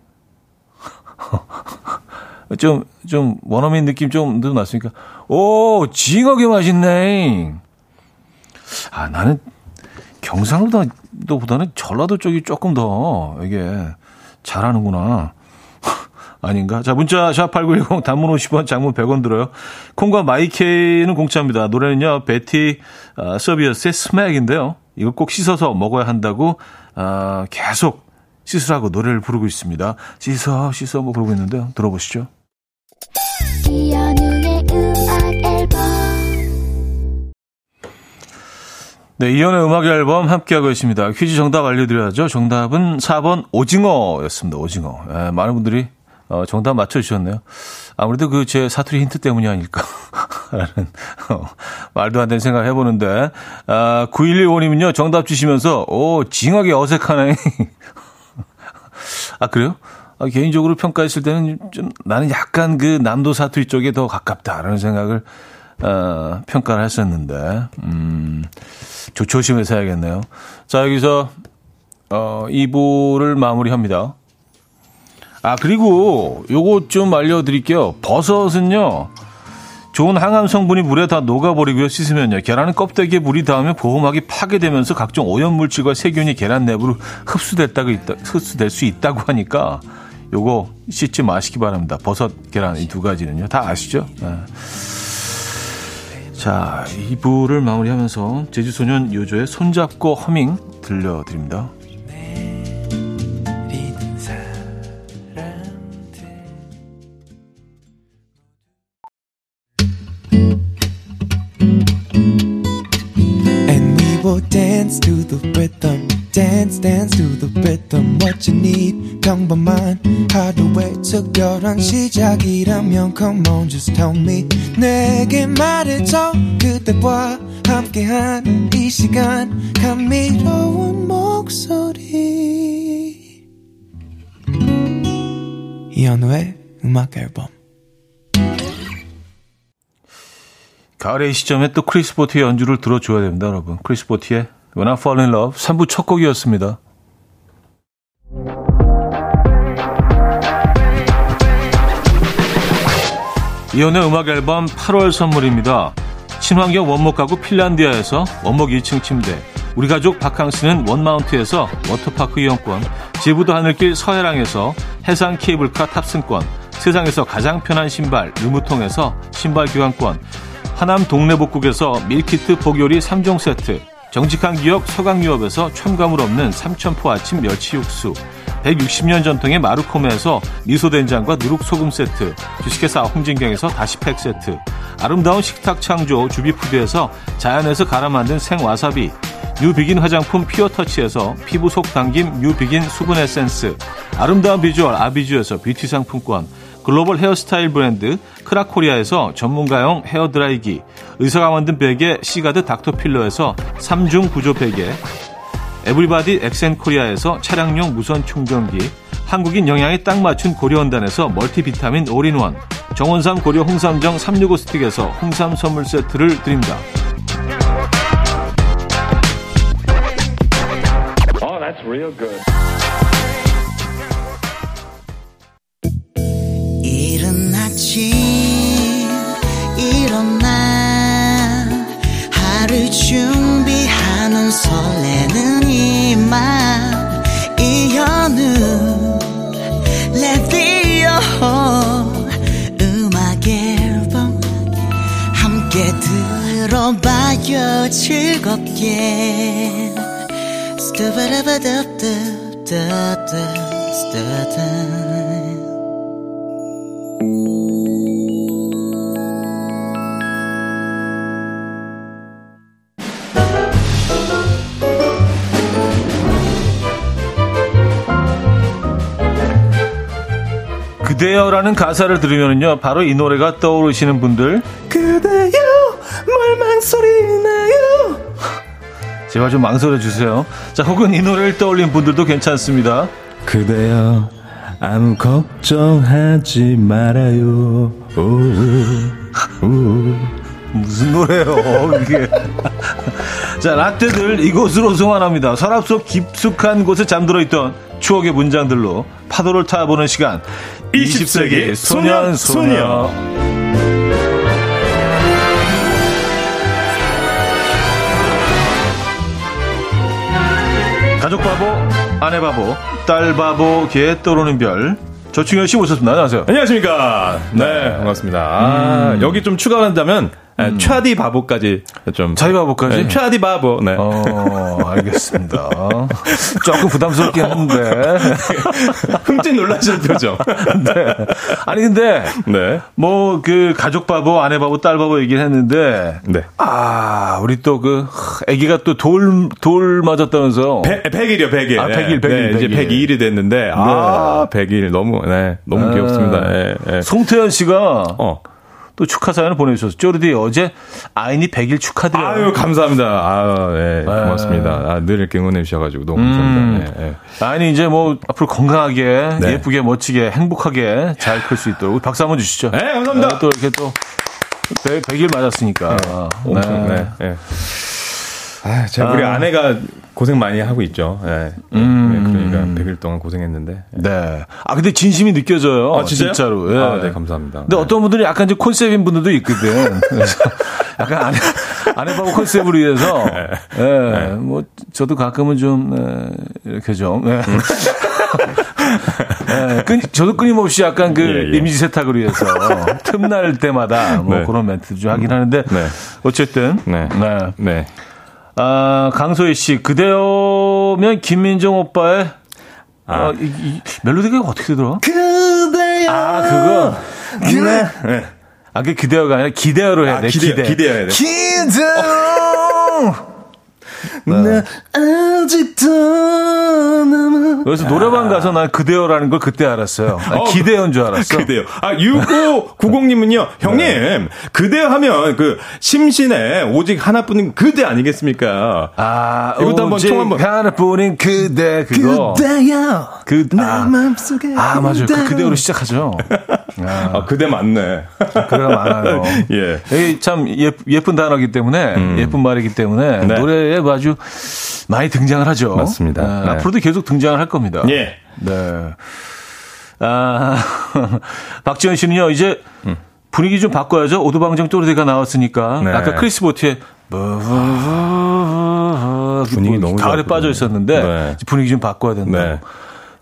좀, 좀, 원어민 느낌 좀 났으니까. 오, 징하게 맛있네. 아, 나는 경상도보다는 전라도 쪽이 조금 더 이게 잘하는구나. 아닌가? 자, 문자 샵8910 단문 50원, 장문 100원 들어요. 콩과 마이케이는 공짜입니다. 노래는요. Bettie 어, Serveert의 Smack인데요. 이거 꼭 씻어서 먹어야 한다고 어, 계속 씻으라고 노래를 부르고 있습니다. 씻어 씻어 뭐 부르고 있는데요. 들어보시죠. 네, 이연의 음악 앨범 함께하고 있습니다. 퀴즈 정답 알려드려야죠. 정답은 4번 오징어였습니다. 오징어. 예, 많은 분들이 어, 정답 맞춰주셨네요. 아무래도 그 제 사투리 힌트 때문이 아닐까. 라는, 어, 말도 안 되는 생각을 해보는데, 아, 9115님은요, 정답 주시면서, 오, 징하게 어색하네. 아, 그래요? 아, 개인적으로 평가했을 때는 좀 나는 약간 그 남도 사투리 쪽에 더 가깝다라는 생각을, 어, 평가를 했었는데, 음, 조심해서 해야겠네요. 자, 여기서, 어, 2부를 마무리합니다. 아, 그리고 요거 좀 알려드릴게요. 버섯은요, 좋은 항암 성분이 물에 다 녹아버리고요. 씻으면요. 계란은 껍데기에 물이 닿으면 보호막이 파괴되면서 각종 오염물질과 세균이 계란 내부로 흡수됐다고 있다, 흡수될 수 있다고 하니까 요거 씻지 마시기 바랍니다. 버섯, 계란 이 두 가지는요. 다 아시죠? 네. 자, 2부를 마무리하면서 제주소년 요조의 손잡고 허밍 들려드립니다. Dance to the rhythm dance dance to the rhythm. What you need 평범한 하루의 특별한 시작이라면 come on just tell me. 내게 말해줘 그대와 함께한 이 시간. 감미로운 목소리. 이현우의 음악 앨범. 가을의 시점에 또 크리스 보티의 연주를 들어줘야 됩니다, 여러분. 크리스 보티의 When I Fall in Love 3부 첫 곡이었습니다. 이현우의 음악 앨범 8월 선물입니다. 친환경 원목 가구 핀란디아에서 원목 2층 침대 우리 가족 바캉스는 원마운트에서 워터파크 이용권 제부도 하늘길 서해랑에서 해상 케이블카 탑승권 세상에서 가장 편한 신발 르무통에서 신발 교환권 하남 동네복국에서 밀키트 복요리 3종 세트 정직한 기업 서강유업에서 첨가물 없는 삼천포 아침 멸치 육수 160년 전통의 마루코메에서 미소된장과 누룩소금 세트 주식회사 홍진경에서 다시팩 세트 아름다운 식탁 창조 주비푸드에서 자연에서 갈아 만든 생와사비 뉴비긴 화장품 피어터치에서 피부 속 당김 뉴비긴 수분 에센스 아름다운 비주얼 아비주에서 뷰티 상품권 글로벌 헤어스타일 브랜드 크라코리아에서 전문가용 헤어드라이기, 의사가 만든 베개 시가드 닥터필러에서 3중 구조 베개, 에브리바디 엑센코리아에서 차량용 무선 충전기, 한국인 영양에 딱 맞춘 고려원단에서 멀티비타민 올인원, 정원삼 고려 홍삼정 365 스틱에서 홍삼 선물 세트를 드립니다. Oh, 들어봐요 즐겁게. 그대여라는 가사를 들으면요 바로 이 노래가 떠오르시는 분들. 그대여 뭘 망설이나요? 제발 좀 망설여 주세요. 자, 혹은 이 노래를 떠올린 분들도 괜찮습니다. 그대여, 아무 걱정하지 말아요. 오, 오. 무슨 노래요, 이게. 자, 라떼들 이곳으로 송환합니다. 서랍 속 깊숙한 곳에 잠들어 있던 추억의 문장들로 파도를 타보는 시간. 20세기 소년, 소녀. 가족 아내 바보, 딸 바보, 개 떠오르는 별. 조충현 씨 오셨습니다. 안녕하세요. 안녕하십니까. 네, 반갑습니다. 아, 음. 여기 좀 추가한다면, 네, 차디 바보까지 좀. 차디 바보까지? 네, 차디 바보. 네. 어, 알겠습니다. 조금 부담스럽긴 한데. 흠칫 놀라시는 표정. 네. 아니, 근데, 네. 뭐, 그, 가족 바보, 아내 바보, 딸 바보 얘기를 했는데, 네. 아, 우리 또 그, 아기가 또 돌, 돌 맞았다면서. 100, 100일이요, 100일. 아, 100일, 100일, 네, 이제 100일. 102일이 됐는데, 아, 100일. 너무, 네, 너무 귀엽습니다. 예, 예. 송태현 씨가 어. 또 축하 사연을 보내주셨어요. 쪼르디 어제 아이니 100일 축하드려요. 아유, 감사합니다. 아, 예, 고맙습니다. 아, 늘 이렇게 응원해 주셔가지고 너무 감사합니다. 예, 예. 아이니 이제 뭐 앞으로 건강하게 네. 예쁘게 멋지게 행복하게 잘 클 수 있도록 박수 한번 주시죠. 네, 감사합니다. 네, 또 이렇게 또 100, 100 일 맞았으니까. 엄청, 네. 네. 아, 제가 우리 아내가 고생 많이 하고 있죠. 예. 음. 네, 그러니까 100일 동안 고생했는데. 네. 아 근데 진심이 느껴져요. 아? 진짜로. 예. 아, 네, 감사합니다. 근데 어떤 분들이 약간 좀 콘셉트인 분들도 있거든. 그래서 약간 아내, 아내하고 콘셉트를 위해서. 예. 뭐, 저도 가끔은 좀, 예, 이렇게 좀. 예. 예, 끊, 저도 끊임없이 약간 그 예, 예. 이미지 세탁을 위해서 틈날 때마다 뭐 네. 그런 멘트 좀 하긴 하는데. 네. 어쨌든. 네. 네. 네. 아, 강소희 씨, 그대여면 김민정 오빠의 아, 이, 이 멜로디가 어떻게 되더라? 그대여. 아, 그거. 네. 네. 아, 그게 기대어가 아니라 기대어로 해야 아, 돼. 기대, 기대. 기대어야 돼. 기대어. 나 아직도 남아. 그래서 노래방 가서 난 그대어라는 걸 그때 알았어요. 난 어, 기대어인 줄 알았어. 그대요. 아, 6590님은요, 형님, 그대요 하면 그, 심신에 오직 하나뿐인 그대 아니겠습니까? 아, 이것도 한번 오직 총 한번. 하나뿐인 그대 그거. 그대요. 그, 내 아, 맘속에. 아, 맞아요. 그 그대로. 시작하죠. 아, 아, 그대 맞네. 그래가 많아요. 예. 참 예, 예쁜 단어이기 때문에 예쁜 말이기 때문에 네. 노래에 아주 많이 등장을 하죠. 맞습니다. 아, 네. 앞으로도 계속 등장을 할 겁니다. 예. 네. 아, 박지현 씨는요, 이제 분위기 좀 바꿔야죠. 오도방정 쪼르디가 나왔으니까. 네. 아까 크리스 보트의 분위기 너무 가을에. 빠져 있었는데 네. 분위기 좀 바꿔야 된다. 네.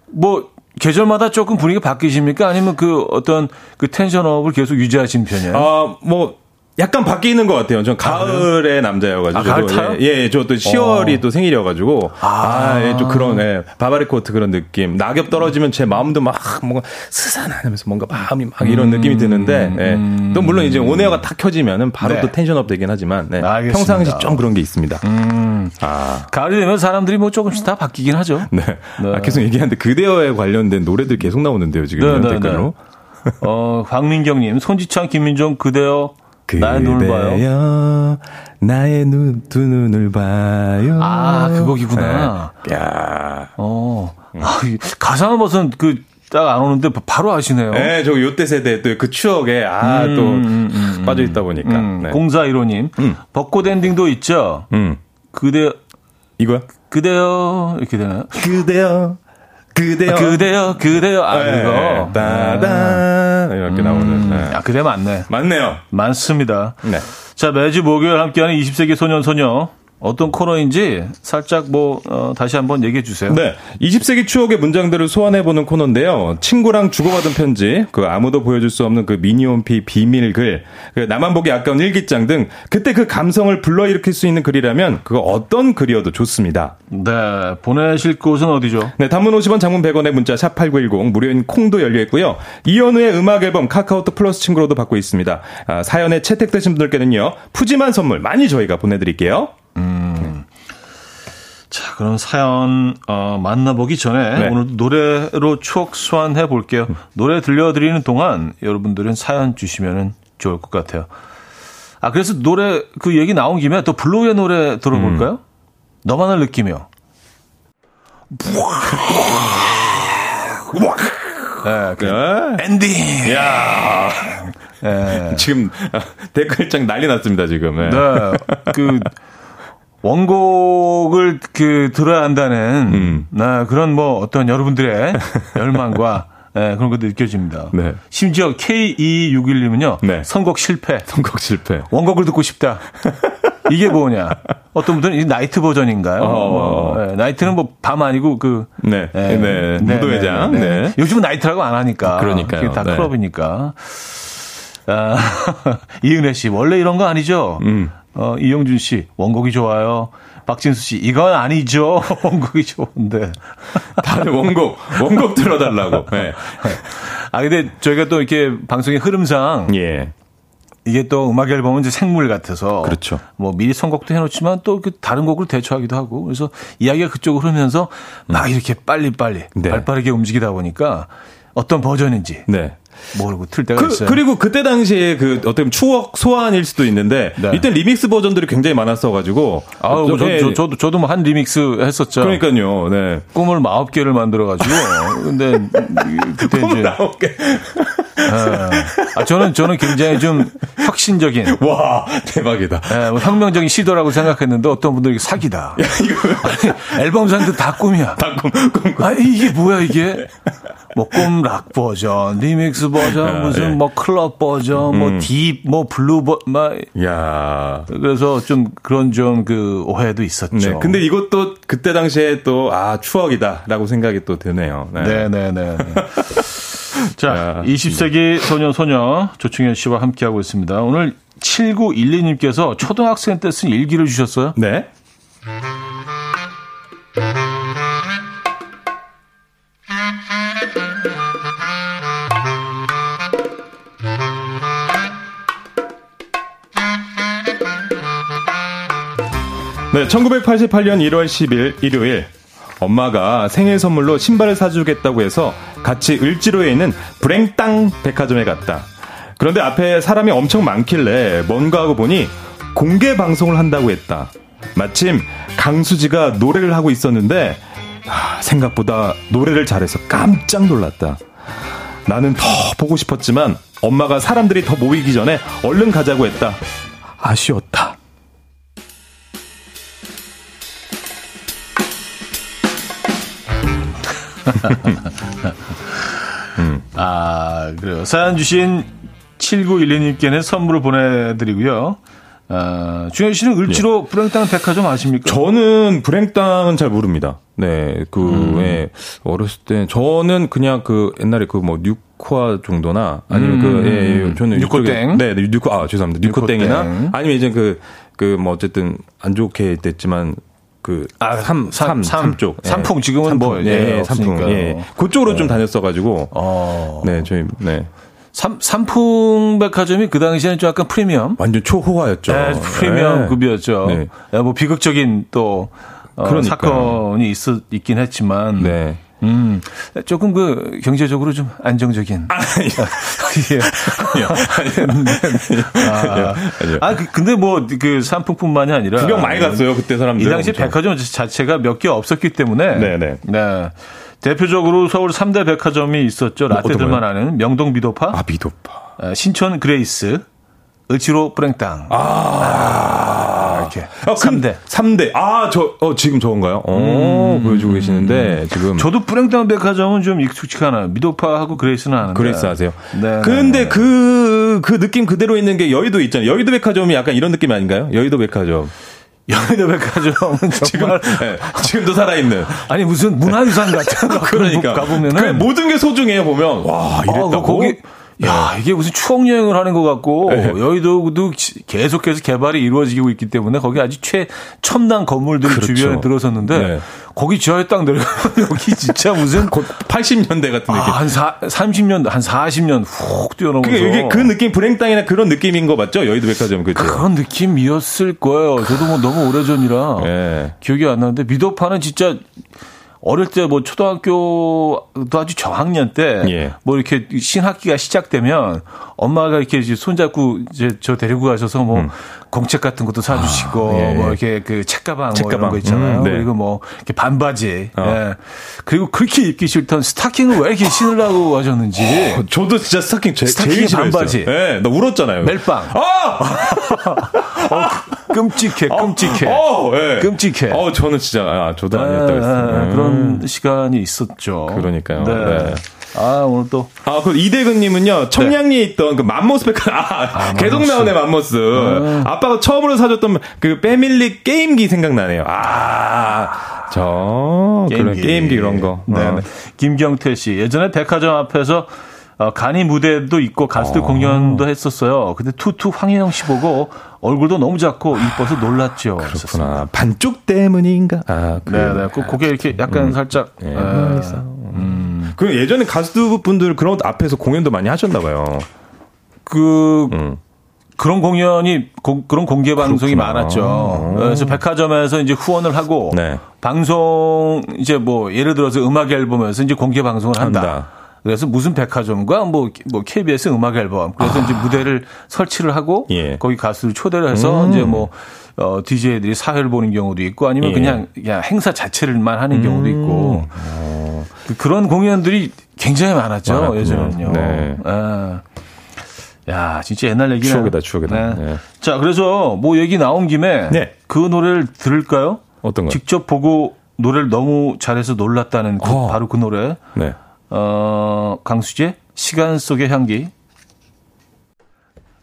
뭐 계절마다 조금 분위기 바뀌십니까? 아니면 그 어떤 그 텐션업을 계속 유지하시는 편이에요? 아, 뭐, 약간 바뀌는 것 같아요. 전 가을의 남자여가지고. 아, 가을 타요? 예, 예, 저또 10월이 어. 또 생일이어가지고. 아. 아, 예, 좀 그런, 예, 바바리 코트 그런 느낌. 낙엽 떨어지면 제 마음도 막 뭔가 스산하면서 뭔가 마음이 막 이런 느낌이 드는데, 예. 또 물론 이제 온에어가 탁 켜지면은 바로 네. 또 텐션업 되긴 하지만, 네. 알겠습니다. 평상시 좀 그런 게 있습니다. 음, 아. 가을이 되면 사람들이 뭐 조금씩 다 바뀌긴 하죠. 네. 네. 아, 계속 얘기하는데 그대어에 관련된 노래들 계속 나오는데요, 지금 네, 이런 네, 댓글로. 어, 황민경님, 손지창, 김민종, 그대여, 나의 눈을 봐요. 나의 눈, 두 눈을 봐요. 아, 그 곡이구나. 네. 야. 어, 아, 이 가사는 무슨 그, 딱 안 오는데 바로 아시네요. 네, 저 요때 세대 또 그 추억에 아, 음, 또 음, 음, 빠져 있다 보니까. 음, 네. 0415님, 음. 벚꽃 엔딩도 있죠. 음. 그대, 이거야? 그대여, 이렇게 되나요? 그대여. 그대여. 아, 그대여, 그대여, 아, 네, 그거. 따단 이렇게 나오는. 네. 아, 그대 맞네. 맞네요. 많습니다. 네. 자, 매주 목요일 함께하는 20세기 소년, 소녀. 어떤 코너인지 살짝 뭐, 어, 다시 한번 얘기해 주세요. 네. 20세기 추억의 문장들을 소환해 보는 코너인데요. 친구랑 주고받은 편지, 그 아무도 보여줄 수 없는 그 미니홈피 비밀글, 그 나만 보기 아까운 일기장 등 그때 그 감성을 불러일으킬 수 있는 글이라면 그거 어떤 글이어도 좋습니다. 네, 보내실 곳은 어디죠? 네, 단문 50원, 장문 100원의 문자 샵 8910 무료인 콩도 열려 있고요. 이현우의 음악 앨범 카카오톡 플러스 친구로도 받고 있습니다. 아, 사연에 채택되신 분들께는요. 푸짐한 선물 많이 저희가 보내드릴게요. 자, 그럼 사연 어, 만나보기 전에 네. 오늘 노래로 추억 소환해 볼게요. 노래 들려드리는 동안 여러분들은 사연 주시면 좋을 것 같아요. 아, 그래서 노래 그 얘기 나온 김에 또 블로우의 노래 들어볼까요? 너만을 느끼며. 네, 그 네. 엔딩. 야 예. 지금 댓글장 난리 났습니다, 지금. 예. 네. 그 원곡을 그 들어야 한다는 음. 네, 그런 뭐 어떤 여러분들의 열망과 네, 그런 것도 느껴집니다. 네. 심지어 K2261님은요. 네. 선곡 실패. 선곡 실패. 원곡을 듣고 싶다. 이게 뭐냐? 어떤 분들은 이 나이트 버전인가요? 어. 뭐, 네, 나이트는 뭐 밤 아니고 그 네. 네. 네. 네, 무도회장. 네, 네. 네. 요즘은 나이트라고 안 하니까. 그러니까요. 그게 다 네. 클럽이니까. 아, 이은혜 씨, 원래 이런 거 아니죠? 음. 어, 이영준 씨, 원곡이 좋아요. 박진수 씨, 이건 아니죠. 원곡이 좋은데. 다들 원곡, 원곡 들어달라고. 네. 아, 근데 저희가 또 이렇게 방송의 흐름상 예. 이게 또 음악 앨범은 이제 생물 같아서 그렇죠. 뭐 미리 선곡도 해놓지만 또 그 다른 곡으로 대처하기도 하고 그래서 이야기가 그쪽으로 흐르면서 막 이렇게 빨리빨리 네. 발 빠르게 움직이다 보니까 어떤 버전인지 네. 모르고 틀 때가 그, 있어요. 그리고 그때 당시에 그 어떻게 보면 추억 소환일 수도 있는데 네. 이때 리믹스 버전들이 굉장히 많았어 가지고 아우, 좀, 저, 예, 저, 저도, 저도 뭐 한 리믹스 했었죠. 그러니까요. 네. 꿈을 뭐 아홉 개를 만들어 가지고. 근데 그때 이제. 나온 게. 예. 아, 저는, 저는 굉장히 좀 혁신적인. 와 대박이다. 예, 뭐 혁명적인 시도라고 생각했는데 어떤 분들이 사기다. 아니, 앨범 사는데 다 꿈이야. 다 꿈, 꿈, 꿈. 아, 이게 뭐야, 이게? 뭐, 꿈 락 버전, 리믹스 버전, 무슨 예. 뭐 클럽 버전, 뭐 deep, 뭐 blue 버, 막. 야. 그래서 좀 그런 좀 그 오해도 있었죠. 네. 근데 이것도 그때 당시에 또 아 추억이다라고 생각이 또 드네요. 네. 네 네 네. 자, 야, 20세기 소년 소녀 조충현 씨와 함께하고 있습니다. 오늘 7912님께서 초등학생 때 쓴 일기를 주셨어요. 네. 네, 1988년 1월 10일 일요일 엄마가 생일 선물로 신발을 사주겠다고 해서 같이 을지로에 있는 브랭땅 백화점에 갔다. 그런데 앞에 사람이 엄청 많길래 뭔가 하고 보니 공개 방송을 한다고 했다. 마침 강수지가 노래를 하고 있었는데 아, 생각보다 노래를 잘해서 깜짝 놀랐다. 나는 더 보고 싶었지만 엄마가 사람들이 더 모이기 전에 얼른 가자고 했다. 아쉬웠다. 아, 그래요. 사연 주신 7912님께는 선물을 보내드리고요. 아, 중현 씨는 을지로 브랭땅 백화점 아십니까? 저는 불행땅은 잘 모릅니다. 네, 그, 음. 예, 어렸을 때, 저는 그냥 그, 옛날에 그 뭐, 뉴코아 정도나, 아니면 그, 음. 예, 예, 저는. 뉴코땡? 네, 네, 뉴코, 아, 죄송합니다. 뉴코땡이나, 뉴코땡. 아니면 이제 그, 그, 뭐, 어쨌든, 안 좋게 됐지만, 그, 아, 삼, 삼, 삼, 쪽. 예. 삼풍 지금은 삼풍, 뭐, 예, 예, 예, 삼풍. 예. 그쪽으로 좀 다녔어가지고, 어. 네, 저희, 네. 삼, 삼풍 백화점이 그 당시에는 좀 약간 프리미엄? 완전 초호화였죠. 네, 프리미엄 네. 급이었죠. 네. 네, 뭐 비극적인 또 어, 그러니까요. 사건이 있, 있긴 했지만, 네. 음, 조금 그 경제적으로 좀 안정적인. 예. 아, 아니요. 아, 그, 근데 뭐그 삼풍뿐만이 아니라 구경 많이 갔어요, 그때 사람들. 이 당시 엄청. 백화점 자체가 몇 개 없었기 때문에 네네. 네. 대표적으로 서울 3대 백화점이 있었죠. 뭐, 라떼들만 거요? 아는 명동 미도파, 아, 미도파. 어, 신촌 그레이스, 을지로 브랭땅. 아, 이렇게. 아, 삼 3대. 3대. 아, 저, 어, 지금 저건가요? 어, 보여주고 계시는데, 지금. 음. 저도 브랭땅 백화점은 좀 익숙치 않아요. 미도파하고 그레이스는 아는데. 그레이스 아세요? 네. 근데 그, 그 느낌 그대로 있는 게 여의도 있잖아요. 여의도 백화점이 약간 이런 느낌 아닌가요? 여의도 백화점. 여의도 백화점은 지금, 네, 지금도 살아있는. 아니 무슨 문화유산 같은 거 그러니까. 가보면은 그 모든 게 소중해요, 보면. 와, 이랬다고. 아, 거기 야 이게 무슨 추억 여행을 하는 것 같고 네. 여의도도 지- 계속해서 개발이 이루어지고 있기 때문에 거기 아주 최 첨단 건물들이 그렇죠. 주변에 들어섰는데 네. 거기 지하에 딱 내려가면 여기 진짜 무슨 곧 80년대 같은 아, 느낌. 한 사, 30년 한 40년 훅 뛰어넘어서 그게 이게 그 느낌, 불행땅이나 그런 느낌인 거 맞죠? 여의도 백화점, 그죠? 그런 느낌이었을 거예요. 저도 뭐 너무 오래전이라 예. 기억이 안 나는데 미도파는 진짜 어릴 때 뭐 초등학교도 아주 저학년 때뭐 예. 이렇게 신학기가 시작되면 엄마가 이렇게 손잡고 이제 저 데리고 가셔서 뭐 공책 같은 것도 사주시고 음. 아, 예. 뭐 이렇게 그 책가방 뭐 이런 책가방. 거 있잖아요. 음, 네. 그리고 뭐 이렇게 반바지. 어. 예. 그리고 그렇게 입기 싫던 스타킹을 왜 이렇게 신으라고 하셨는지. 어, 저도 진짜 스타킹 제, 싫어했어요. 반바지. 예, 나 울었잖아요. 멜빵. 아! 끔찍해, 끔찍해. 어, 예. 끔찍해. 어, 저는 진짜 아, 저도 아니었다 그랬어요. 네, 음. 그런 시간이 있었죠. 그러니까요. 네. 네. 아, 오늘 또. 아, 그 이대근님은요, 청량리에 있던 그 맘모스 백화, 아, 계속 맘모스. 나오네, 맘모스. 아빠가 처음으로 사줬던 그 패밀리 게임기 생각나네요. 아, 저, 그런 게임기 이런 거. 네. 어. 네. 김경태 씨. 예전에 백화점 앞에서 어, 간이 무대도 있고 가수들 어. 공연도 했었어요. 근데 투투 황혜영 씨 보고 얼굴도 너무 작고 이뻐서 놀랐죠. 그렇구나. 반쪽 때문인가? 아, 그. 네, 네. 그 고개 이렇게 약간 살짝. 예, 예. 음. 그 예전에 가수분들 그런 곳 앞에서 공연도 많이 하셨나봐요. 그 음. 그런 공연이 고- 그런 공개 방송이 그렇구나. 많았죠. 그래서 백화점에서 이제 후원을 하고 네. 방송 이제 뭐 예를 들어서 음악 앨범에서 이제 공개 방송을 한다. 한다. 그래서 무슨 백화점과 뭐, 뭐 KBS 음악 앨범 그래서 이제 무대를 설치를 하고 아. 예. 거기 가수를 초대를 해서 음. 이제 뭐 어, DJ들이 사회를 보는 경우도 있고 아니면 예. 그냥 그냥 행사 자체를만 하는 경우도 있고 어. 그- 그런 공연들이 굉장히 많았죠 많았군요. 예전에는요. 네. 예. 야, 진짜 옛날 얘기네. 추억이다, 추억이다. 네. 자, 그래서 뭐 얘기 나온 김에 네. 그 노래를 들을까요? 어떤 거? 직접 보고 노래를 너무 잘해서 놀랐다는 그- 어. 바로 그 노래. 네. 어, 강수지 시간 속의 향기.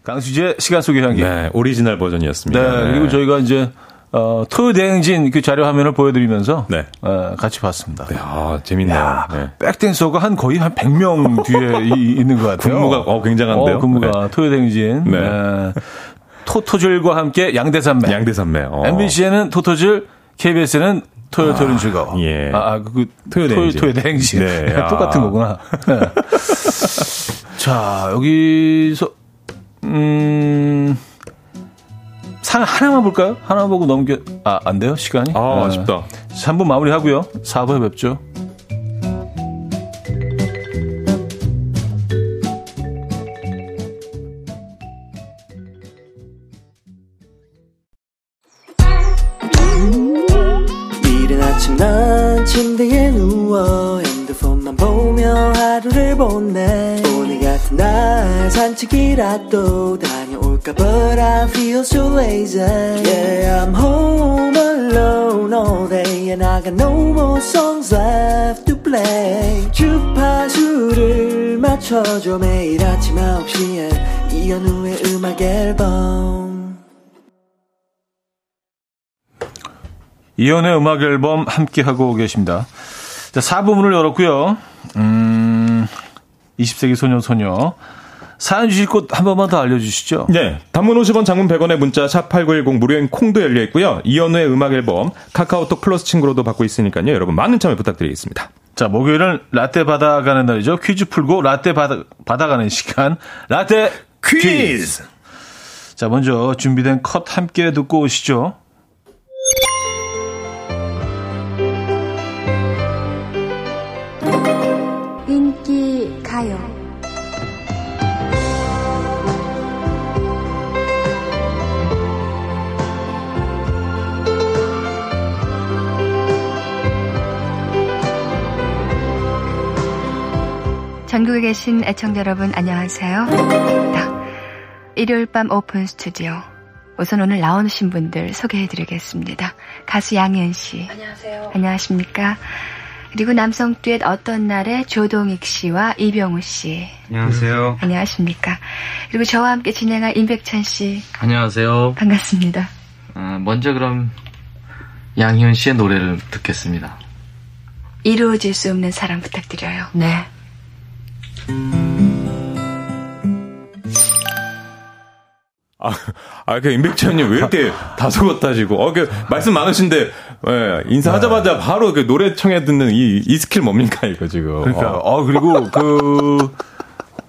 강수지 시간 속의 향기. 네. 네, 오리지널 버전이었습니다. 그리고 저희가 이제 어, 토요 대행진 그 자료 화면을 보여드리면서 네. 어, 같이 봤습니다. 네, 아, 재밌네요. 야, 네. 백댄서가 한 거의 한 100명 뒤에 이- 있는 것 같아요. 군무가, 어, 굉장한데요? 어, 군무가 토요 대행진. 네. 네. 토토즐과 함께 양대산맥. 양대산매. 어. MBC에는 토토즐, KBS에는 토요 토요는 즐거워. 예. 아, 아, 그, 토요대행진. 토요, 토요대행진. 네, 아. 똑같은 거구나. 네. 자, 여기서, 음, 상 하나만 볼까요? 하나만 보고 넘겨, 아, 안 돼요? 시간이? 아, 네. 아쉽다. 3부 마무리 하고요. 4부에 뵙죠. 이라도 다녀올까 But I feel so lazy Yeah I'm home alone all day And I got no more songs left to play 주파수를 맞춰줘 매일 아침 9시에 이현우의 음악 앨범 이연의 음악 앨범 함께 하고 계십니다. 자, 4부 문을 열었고요. 음, 20세기 소년 소녀. 사연 주실 곳 한 번만 더 알려주시죠. 네. 단문 50원 장문 100원의 문자 샵 8910 무료인 콩도 열려 있고요. 이현우의 음악 앨범 카카오톡 플러스 친구로도 받고 있으니까요. 여러분 많은 참여 부탁드리겠습니다. 자, 목요일은 라떼 받아가는 날이죠. 퀴즈 풀고 라떼 받아, 받아가는 시간. 라떼 퀴즈. 자, 먼저 준비된 컷 함께 듣고 오시죠. 전국에 계신 애청자 여러분 안녕하세요. 자, 일요일 밤 오픈 스튜디오. 우선 오늘 나오신 분들 소개해드리겠습니다. 가수 양현 씨. 안녕하세요. 안녕하십니까? 그리고 남성 듀엣 어떤 날에 조동익 씨와 이병우 씨. 안녕하세요. 안녕하십니까? 그리고 저와 함께 진행할 임백찬 씨. 안녕하세요. 반갑습니다. 아, 먼저 그럼 양희은 씨의 노래를 듣겠습니다. 이루어질 수 없는 사랑 부탁드려요. 네. 아, 아, 그 임백천님 왜 이렇게 다소곳하시고, 어, 그 말씀 많으신데, 예, 인사하자마자 바로 그 노래 청해 듣는 이, 이 스킬 뭡니까, 이거 지금. 그러니까, 어. 어, 그리고 그,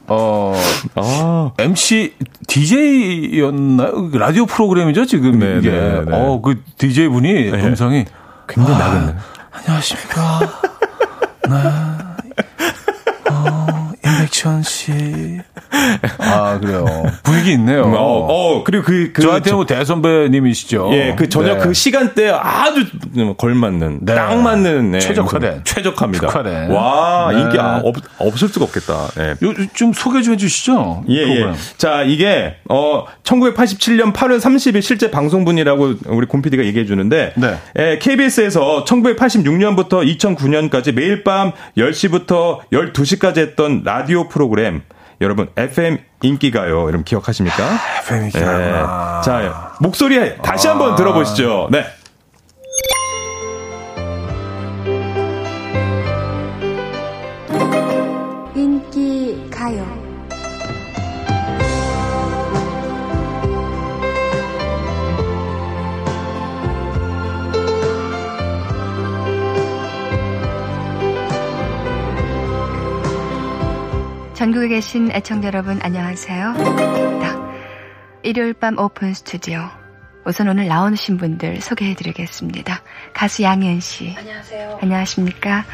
어, 아, MC, DJ였나요? 라디오 프로그램이죠, 지금 네, 이게. 네, 네. 어, 그 DJ 분이 음성이 굉장히 나겠네. 안녕하십니까. 네. 어, 임백천 씨. 아, 그래요. 분위기 있네요. 어, 어 그리고 그, 그 저한테 뭐 대선배님이시죠. 예, 그 저녁 네. 그 시간대에 아주 걸맞는, 네. 딱 맞는, 네, 최적화된. 최적화입니다. 최적화된. 와, 네. 인기 아, 없, 없을 수가 없겠다. 예. 요, 좀 소개 좀 해주시죠. 예, 프로그램. 예. 자, 이게, 어, 1987년 8월 30일 실제 방송분이라고 우리 곰PD가 얘기해 주는데, 네. 예, KBS에서 1986년부터 2009년까지 매일 밤 10시부터 12시까지 했던 라디오 프로그램, 여러분, FM 인기가요. 여러분 기억하십니까? FM 예. 인기가요. 자, 목소리 다시 아. 한번 들어보시죠. 네. 전국에 계신 애청자 여러분 안녕하세요. 딱 일요일 밤 오픈 스튜디오. 우선 오늘 나오신 분들 소개해드리겠습니다. 가수 양현 씨. 안녕하세요. 안녕하십니까.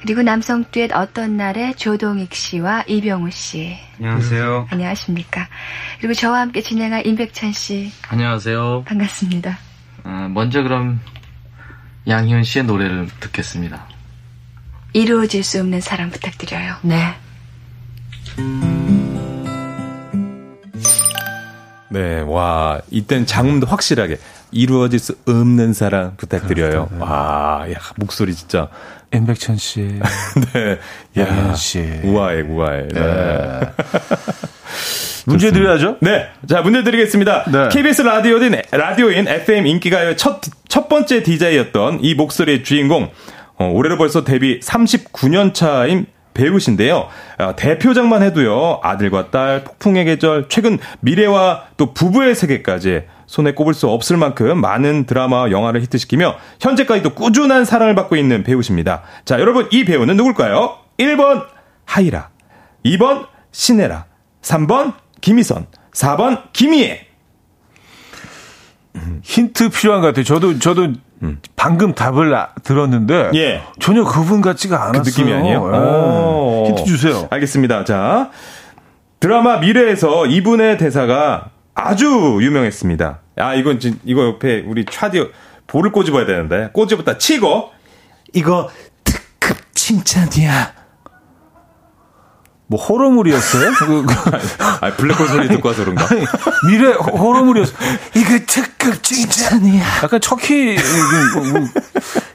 그리고 남성 듀엣 어떤 날에 조동익 씨와 이병우 씨. 안녕하세요. 안녕하십니까. 그리고 저와 함께 진행할 임백찬 씨. 안녕하세요. 반갑습니다. 아, 먼저 그럼 양희은 씨의 노래를 듣겠습니다. 이루어질 수 없는 사랑 부탁드려요. 네. 네, 와, 이땐 장음도 확실하게 이루어질 수 없는 사랑 부탁드려요. 와, 야, 목소리 진짜. 임백천 씨. 네. 양현 씨. 우아해, 우아해. 네. 문제 드려야죠. 네. 자, 문제 드리겠습니다. 네. KBS 라디오인, 라디오인 FM 인기가요 첫, 첫 번째 DJ였던 이 목소리의 주인공, 어, 올해로 벌써 데뷔 39년 차인 배우신데요. 어, 대표작만 해도요, 아들과 딸, 폭풍의 계절, 최근 미래와 또 부부의 세계까지 손에 꼽을 수 없을 만큼 많은 드라마, 영화를 히트시키며 현재까지도 꾸준한 사랑을 받고 있는 배우십니다. 자, 여러분, 이 배우는 누굴까요? 1번 하이라, 2번 신혜라, 3번 김희선, 4번 김희애. 힌트 필요한 것 같아요. 저도, 저도 방금 답을 아- 들었는데. 예. 전혀 그분 같지가 않았어요. 그 느낌이 아니에요? 예. 오. 힌트 주세요. 알겠습니다. 자, 드라마 미래에서 이분의 대사가 아주 유명했습니다. 아, 이건 진, 이거 옆에 우리 차디오 볼을 꼬집어야 되는데 꼬집었다 치고 이거 특급 칭찬이야. 뭐 호러물이었어요? 그, 그, 아, 블랙홀 소리 듣고 와서 그런가? 아니, 미래 호- 호러물이었어. 이거 특급 칭찬이야. 약간 척키, 뭐, 뭐,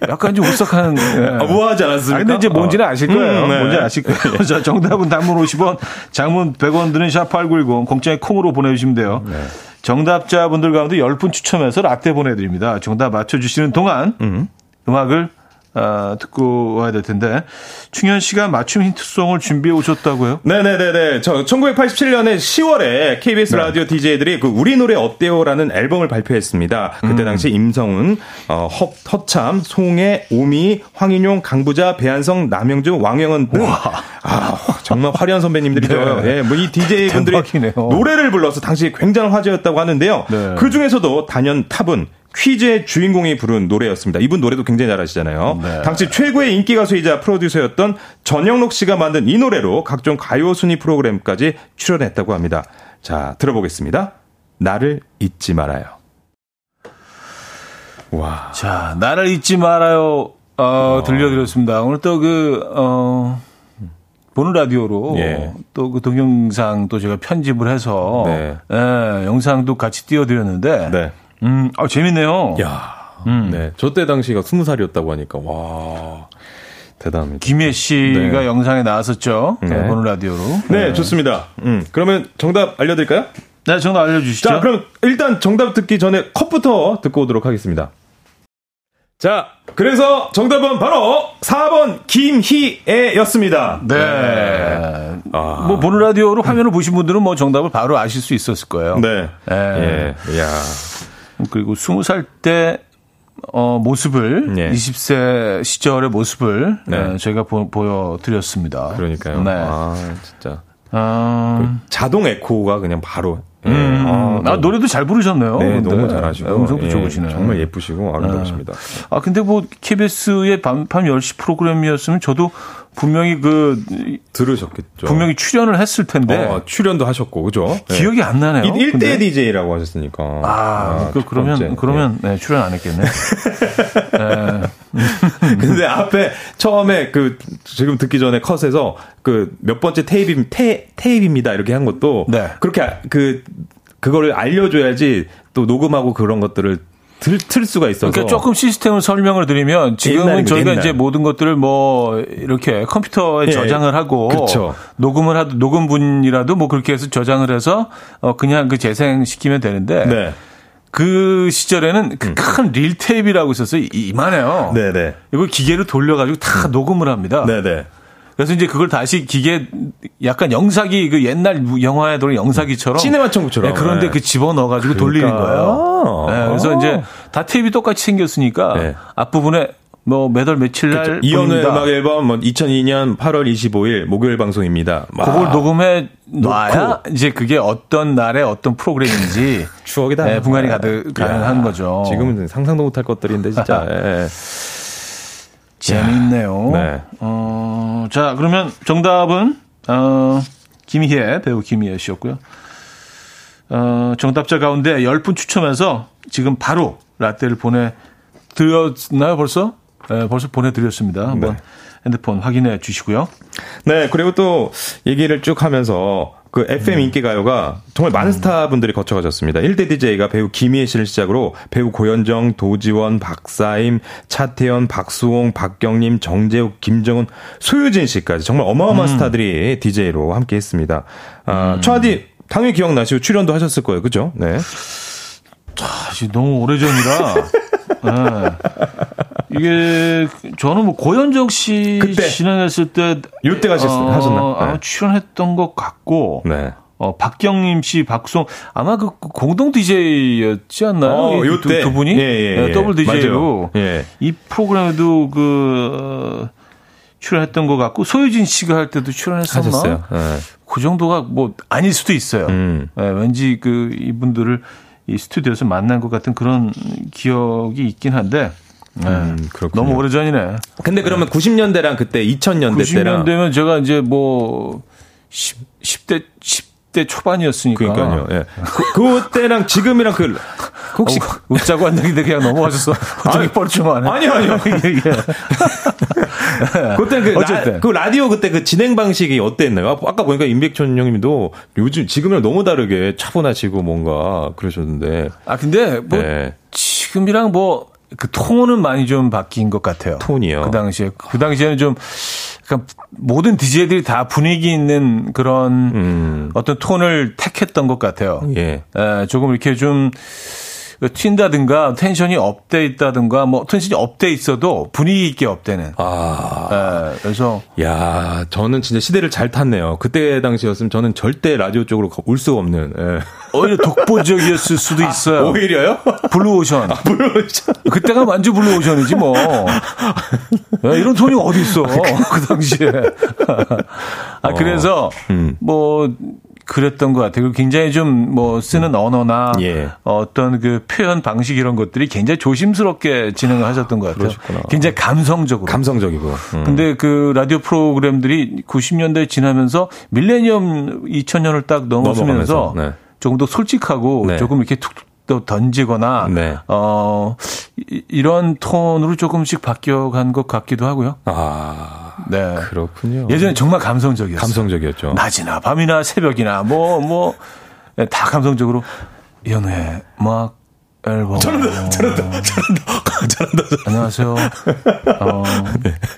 약간 좀 울싹한. 예. 아, 우아하지 않았습니까? 아니, 근데 이제 뭔지는 어. 아실 거예요. 음, 네. 뭔지 아실 거예요. 자, 정답은 단문 50원, 장문 100원 드는 샵8910, 공짜의 콩으로 보내주시면 돼요. 네. 정답자분들 가운데 10분 추첨해서 라떼 보내드립니다. 정답 맞춰주시는 동안 음. 악을 어, 듣고 와야 될 텐데 충현 씨가 맞춤 힌트송을 준비해 오셨다고요? 네네네네. 저 1987년에 10월에 KBS 네. 라디오 DJ들이 그 우리 노래 어때요라는 앨범을 발표했습니다. 음. 그때 당시 임성은, 어, 허, 허참, 송혜, 오미, 황인용, 강부자, 배한성, 남영주, 왕영은 등 아, 정말 화려한 선배님들이죠. 네. 예, 뭐 이 DJ 분들이 대박이네요. 노래를 불러서 당시 굉장한 화제였다고 하는데요. 네. 그 중에서도 단연 탑은 퀴즈의 주인공이 부른 노래였습니다. 이분 노래도 굉장히 잘하시잖아요. 네. 당시 최고의 인기 가수이자 프로듀서였던 전영록 씨가 만든 이 노래로 각종 가요 순위 프로그램까지 출연했다고 합니다. 자, 들어보겠습니다. 나를 잊지 말아요. 와. 자, 나를 잊지 말아요. 어, 들려드렸습니다. 오늘 또 그, 어, 보는 라디오로 예. 또그 동영상 또 제가 편집을 해서 네. 예, 영상도 같이 띄워드렸는데 네. 음, 아, 재밌네요. 야. 음. 네. 저 때 당시가 스무 살이었다고 하니까 와. 대단합니다. 김혜 씨가 네. 영상에 나왔었죠. 네. 네, 보는 라디오로. 네, 좋습니다. 음. 그러면 정답 알려드릴까요? 네, 정답 알려주시죠. 자, 그럼 일단 정답 듣기 전에 컷부터 듣고 오도록 하겠습니다. 자, 그래서 정답은 바로 4번 김희애였습니다. 네. 아. 뭐 보는 라디오로 화면을 보신 분들은 뭐 정답을 바로 아실 수 있었을 거예요. 네. 예. 예. 야. 그리고 20살 때 어, 모습을 예. 20세 시절의 모습을 네. 예, 저희가 보, 여드렸습니다 그러니까요. 네. 아, 진짜. 아, 자동 에코가 그냥 바로. 예. 음, 아, 아, 노래도 잘 부르셨네요. 네, 근데. 너무 잘하시고. 음성도 예, 좋으시네요. 정말 예쁘시고 아름다우십니다. 아, 근데 뭐, KBS의 밤, 밤 10시 프로그램이었으면 저도 분명히 그, 들으셨겠죠. 분명히 출연을 했을 텐데. 어, 출연도 하셨고, 그죠? 예. 기억이 안 나네요. 1대 근데. DJ라고 하셨으니까. 아, 그, 첫 그러면. 그러면, 네, 출연 안 했겠네. 네. 예. 근데 앞에 처음에 그 지금 듣기 전에 컷에서 그 몇 번째 테이프 테, 테이프입니다 이렇게 한 것도 네. 그렇게 아- 그 그거를 알려줘야지 또 녹음하고 그런 것들을 들, 틀 수가 있어서 그러니까 조금 시스템을 설명을 드리면 지금은 저희가 옛날. 이제 모든 것들을 뭐 이렇게 컴퓨터에 예, 저장을 하고 그쵸. 녹음을 하도 녹음분이라도 뭐 그렇게 해서 저장을 해서 어 그냥 그 재생시키면 되는데 네. 음. 그 시절에는 그큰 릴테이프라고 있었어요. 이- 이만해요. 네네 이걸 기계로 돌려가지고 다 녹음을 합니다. 네네 그래서 이제 그걸 다시 기계 약간 영사기 그 옛날 영화에 도는 영사기처럼 시네마 청구처럼 네, 그런데 네. 그 집어 넣어가지고 돌리는 그러니까. 거예요. 네, 그래서 아. 이제 다 테이프 똑같이 생겼으니까 네. 앞부분에 뭐 매달 며칠 날 이연의 보입니다. 음악 앨범 뭐 2002년 8월 25일 목요일 방송입니다. 와, 그걸 녹음해 놔야 이제 그게 어떤 날에 어떤 프로그램인지 추억이다. 네, 분간이 가득 가능한 야, 거죠. 지금은 상상도 못할 것들인데 진짜. 예. 재밌네요. 네. 어, 자, 그러면 정답은, 어, 김희애, 배우 김희애 씨였고요. 어, 정답자 가운데 10분 추첨해서 지금 바로 라떼를 보내 드렸나요, 벌써? 네, 벌써 보내드렸습니다. 한번 네. 핸드폰 확인해 주시고요. 네, 그리고 또 얘기를 쭉 하면서 그 FM 음. 인기 가요가 정말 많은 스타분들이 거쳐가셨습니다. 1대 DJ가 배우 김희애 씨를 시작으로 배우 고현정, 도지원, 박사임, 차태현, 박수홍, 박경림, 정재욱, 김정은, 소유진 씨까지 정말 어마어마한 음. 스타들이 DJ로 함께 했습니다. 아, 차디 당연히 기억나시고 출연도 하셨을 거예요. 그죠? 네. 사실 너무 오래전이라. 네. 이게 저는 뭐 고현정 씨 그때. 진행했을 때 요때 가셨- 하셨나? 아마 네. 출연했던 것 같고 네. 어, 박경림 씨, 박송 아마 그 공동 DJ였지 않나요? 어, 이 요때. 두, 두 분이 예, 예, 네, 예. 더블 DJ로. 예. 이 프로그램에도 그 어, 출연했던 것 같고 소유진 씨가 할 때도 출연했었나? 네. 그 정도가 뭐 아닐 수도 있어요. 음. 예, 왠지 그 이분들을 이 스튜디오에서 만난 것 같은 그런 기억이 있긴 한데 예, 음, 그렇군요. 너무 오래 전이네. 근데 그러면 90년대랑 그때 2000년대 때랑 90년대면 제가 이제 뭐 10, 10대 10대 초반이었으니까. 그러니까요. 예. 그, 그때랑 지금이랑 그 혹시 어, 웃자고 한 얘기인데 그냥 넘어가셨어. 어떻게 뻘쭘하네. 아니요, 아니요. 그때 그, 어쨌든. 라, 그 라디오 그때 그 진행 방식이 어땠나요? 아, 아까 보니까 임백천 형님도 요즘 지금이랑 너무 다르게 차분하시고 뭔가 그러셨는데. 아 근데 뭐 네. 지금이랑 뭐 그 톤은 많이 좀 바뀐 것 같아요. 톤이요? 그 당시에 그 당시에는 좀 그러니까 모든 DJ들이 다 분위기 있는 그런 음. 어떤 톤을 택했던 것 같아요. 예. 에, 조금 이렇게 좀 튄다든가 텐션이 up돼 있다든가 뭐 텐션이 up돼 있어도 분위기 있게 up되는. 아. 에, 그래서 야, 저는 진짜 시대를 잘 탔네요. 그때 당시였으면 저는 절대 라디오 쪽으로 올 수 없는. 예. 오히려 독보적이었을 수도 있어요. 오히려요? 블루오션. 물론이죠. 그때가 완전 블루오션이지 뭐. 야, 이런 톤이 어디 있어 그 당시에. 아 그래서 음. 뭐 그랬던 것 같아요. 굉장히 좀 뭐 쓰는 언어나 예. 어떤 그 표현 방식 이런 것들이 굉장히 조심스럽게 진행을 하셨던 것 같아요. 그러셨구나. 굉장히 감성적으로. 감성적이고. 음. 근데 그 라디오 프로그램들이 90년대 지나면서 밀레니엄 2000년을 딱 넘어서면서 네. 조금 더 솔직하고 네. 조금 이렇게 툭툭 또 던지거나 네. 어 이- 이런 톤으로 조금씩 바뀌어간 것 같기도 하고요. 아, 네. 그렇군요. 예전에 정말 감성적이었어요. 감성적이었죠. 낮이나 밤이나 새벽이나 뭐 뭐 다 감성적으로 연애 음악 앨범 잘한다 잘한다 잘한다 잘한다 안녕하세요 어,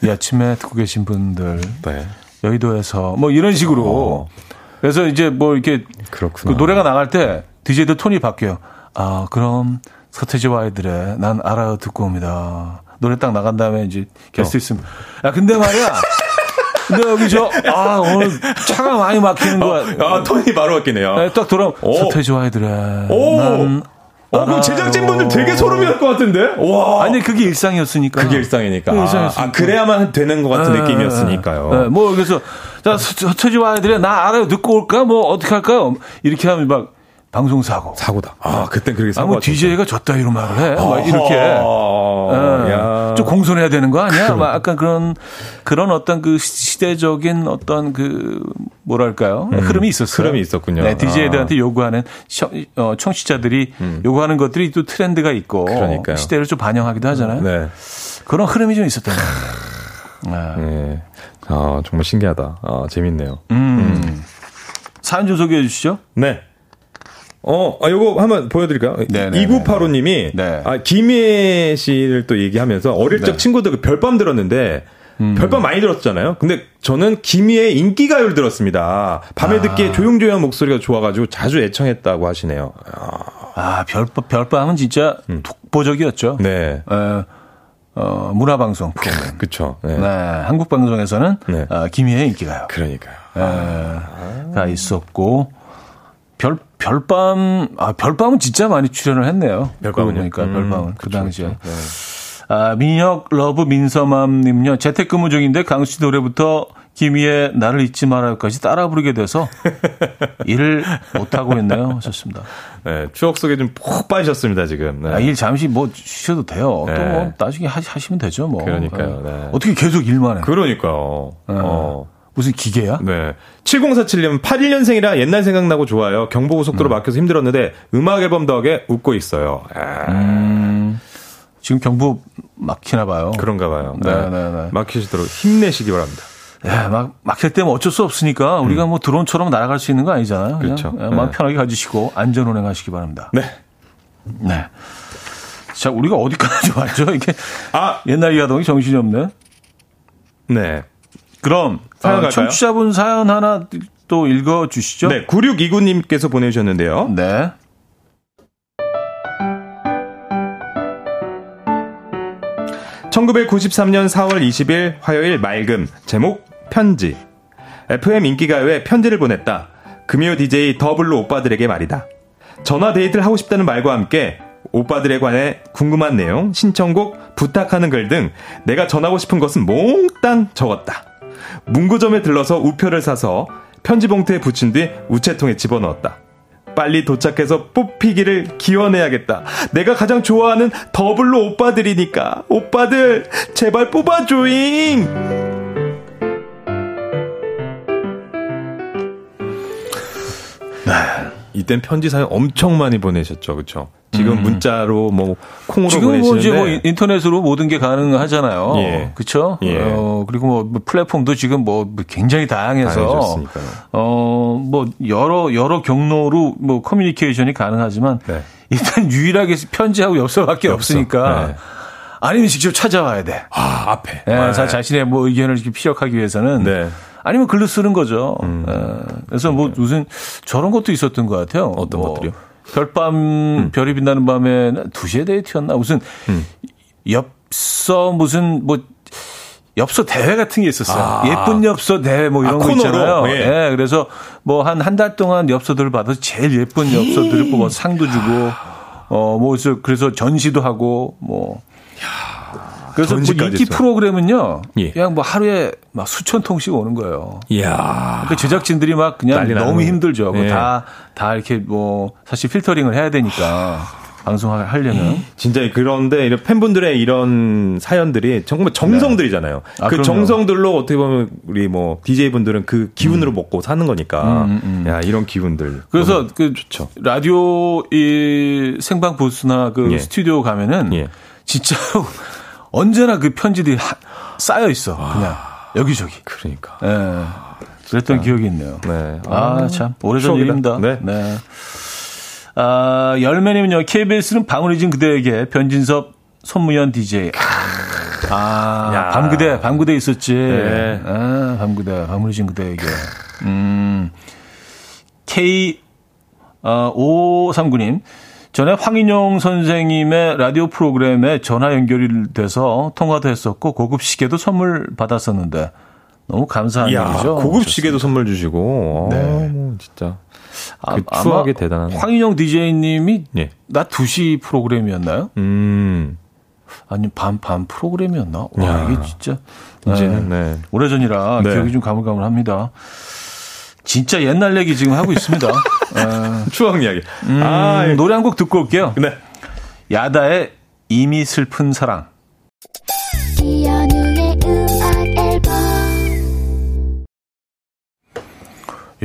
이 아침에 듣고 계신 분들 네. 여의도에서 뭐 이런 식으로 그래서 이제 뭐 이렇게. 그 노래가 나갈 때 DJ들 톤이 바뀌어요 아 그럼 서태지와 아이들의 난 알아요 듣고 옵니다 노래 딱 나간 다음에 이제 결수 있습니다 야 근데 말이야 근데 여기 저 아 오늘 차가 많이 막히는 거야 아, 톤이 바로 바뀌네요. 네, 딱 돌아오면 오. 서태지와 아이들의 오. 난 어, 그럼 제작진분들 되게 소름이날 것 같은데? 와. 아니, 그게 일상이었으니까. 그게 일상이니까. 그게 아, 일상이었으니까. 아, 그래야만 되는 것 같은 네, 느낌이었으니까요. 네, 뭐, 그래서, 자, 서처지 와이들이 나 알아요. 듣고 올까? 뭐, 어떻게 할까요? 이렇게 하면 막, 방송 사고. 사고다. 아, 그땐 그렇게 아, 사고가 뭐, DJ가 졌다, 이런 말을 해. 막 이렇게. 아, 예. 야. 좀 공손해야 되는 거 아니야? 막 약간 그런, 그런 어떤 그 시대적인 어떤 그, 뭐랄까요? 흐름이 있었어요. 음. 흐름이 있었군요. 네, DJ들한테 아. 음. 요구하는 청, 어, 청취자들이 요구하는 것들이 또 트렌드가 있고. 그러니까요. 시대를 좀 반영하기도 하잖아요. 네. 그런 흐름이 좀 있었던 것 같아요. 네. 네. 아, 정말 신기하다. 아, 재밌네요. 음. 사연 좀 소개해 주시죠. 네. 어, 아, 요거 한번 보여드릴까요? 네네네. 2985님이, 네. 아, 김희애 씨를 또 얘기하면서 어릴 적 네. 친구들 그 별밤 들었는데, 음. 별밤 많이 들었잖아요. 근데 저는 김희애 인기가요를 들었습니다. 밤에 아. 듣기에 조용조용 목소리가 좋아가지고 자주 애청했다고 하시네요. 아, 별밤, 별밤은 진짜 독보적이었죠. 음. 네. 어, 어, 문화 방송 프로그램. 그쵸. 네. 네. 한국 방송에서는 네. 어, 김희애 인기가요. 그러니까요. 에, 가 있었고 별 별밤 아 별밤은 진짜 많이 출연을 했네요. 별밤은요? 그러니까 음, 별밤은 그 당시에. 그쵸. 네. 아, 민혁 러브 민서맘 님요. 재택근무 중인데 강수지 씨 노래부터 김희애 나를 잊지 말아요까지 따라 부르게 돼서 일을 못 하고 있네요. 하셨습니다. 네, 추억 속에 좀 푹 빠지셨습니다, 지금. 네. 아, 일 잠시 뭐 쉬셔도 돼요. 네. 또뭐 나중에 하, 하시면 되죠. 뭐. 그러니까요, 네. 네. 어떻게 계속 일만 해? 그러니까요. 어. 무슨 기계야? 네. 7047님, 81년생이라 옛날 생각나고 좋아요. 경부고속도로 막혀서 힘들었는데, 음악 앨범 덕에 웃고 있어요. 아, 지금 경부 막히나 봐요. 그런가 봐요. 네, 네, 네. 막히시도록 힘내시기 바랍니다. 예, 막 막힐 때면 어쩔 수 없으니까 우리가 뭐 드론처럼 날아갈 수 있는 거 아니잖아요. 그렇죠. 예, 마음 네. 편하게 가지시고 안전 운행하시기 바랍니다. 네. 네. 자, 우리가 어디까지 왔죠? 이게 아, 옛날 이야동이 정신이 없네. 네. 그럼 사연 어? 청취자분 사연 하나 또 읽어 주시죠. 네, 9629님께서 보내주셨는데요. 네. 네. 1993년 4월 20일 화요일 맑음 제목 편지 FM 인기가요에 편지를 보냈다 금요 DJ 더 블루 오빠들에게 말이다 전화 데이트를 하고 싶다는 말과 함께 오빠들에 관해 궁금한 내용 신청곡 부탁하는 글 등 내가 전하고 싶은 것은 몽땅 적었다 문구점에 들러서 우표를 사서 편지 봉투에 붙인 뒤 우체통에 집어넣었다 빨리 도착해서 뽑히기를 기원해야겠다. 내가 가장 좋아하는 더 블루 오빠들이니까. 오빠들, 제발 뽑아줘잉! 이땐 편지 사연 엄청 많이 보내셨죠, 그쵸? 지금 문자로 뭐 콩으로 지금 뭐 이제 보내시는데 뭐 인터넷으로 모든 게 가능하잖아요. 예. 그렇죠? 예. 어, 그리고 뭐 플랫폼도 지금 뭐 굉장히 다양해서 다양해졌으니까요. 어, 뭐 여러 여러 경로로 뭐 커뮤니케이션이 가능하지만 네. 일단 유일하게 편지하고 엽서밖에 엽서. 없으니까 네. 아니면 직접 찾아와야 돼. 아, 앞에. 예, 네. 자, 자신의 뭐 의견을 이렇게 피력하기 위해서는 네. 음. 아니면 글로 쓰는 거죠. 예, 그래서 뭐 무슨 저런 것도 있었던 것 같아요. 어떤 뭐 것들이요? 별밤 별이 빛나는 밤에 2시에 데이트였나 무슨 음. 엽서 무슨 뭐 엽서 대회 같은 게 있었어요. 아. 예쁜 엽서 대회 뭐 이런 아, 거? 있잖아요. 예. 예, 그래서 뭐 한 한 달 동안 엽서들을 받아서 제일 예쁜 엽서들을 뽑아 상도 주고 어, 뭐, 그래서, 그래서 전시도 하고, 뭐. 그래서 뭐 인기 했어요. 프로그램은요. 예. 그냥 뭐 하루에 막 수천 통씩 오는 거예요. 이야. 그 제작진들이 막 그냥 너무. 힘들죠. 예. 다, 다 이렇게 뭐, 사실 필터링을 해야 되니까. 방송을 하려면. 진짜 그런데 이런 팬분들의 이런 사연들이 정말 정성들이잖아요. 아, 그 그럼요. 정성들로 어떻게 보면 우리 뭐 DJ 분들은 그 기운으로 먹고 사는 거니까. 야 이런 기운들. 음, 그래서 그 좋죠. 라디오 이 생방 부스나 그 예. 스튜디오 가면은 예. 진짜로 언제나 그 편지들이 하- 쌓여 있어. 그냥 여기저기. 그러니까. 예. 그랬던 기억이 있네요. 네. 아, 참. 오래전. 일입니다. 네. 아, 열매님은요, KBS는 방울이 진 그대에게 변진섭 손무현 DJ. 아, 야. 밤그대, 밤그대 있었지. 네. 아, 밤그대, 방울이 진 그대에게. 음, K, 어, 5539님. 전에 황인용 선생님의 라디오 프로그램에 전화 연결이 돼서 통화도 했었고, 고급 시계도 선물 받았었는데, 너무 감사한 이야, 일이죠. 고급 시계도 선물 주시고. 네. 어, 뭐 진짜. 그 추억이 대단한. 황인영 DJ님이 예. 나 2시 프로그램이었나요? 음. 아니 밤 밤 프로그램이었나? 와 야. 이게 진짜 이제는 네. 오래전이라 네. 기억이 좀 가물가물합니다. 진짜 옛날 얘기 지금 하고 있습니다. 에, 추억 이야기. 음, 아, 예. 노래 한 곡 듣고 올게요. 네. 야다의 이미 슬픈 사랑.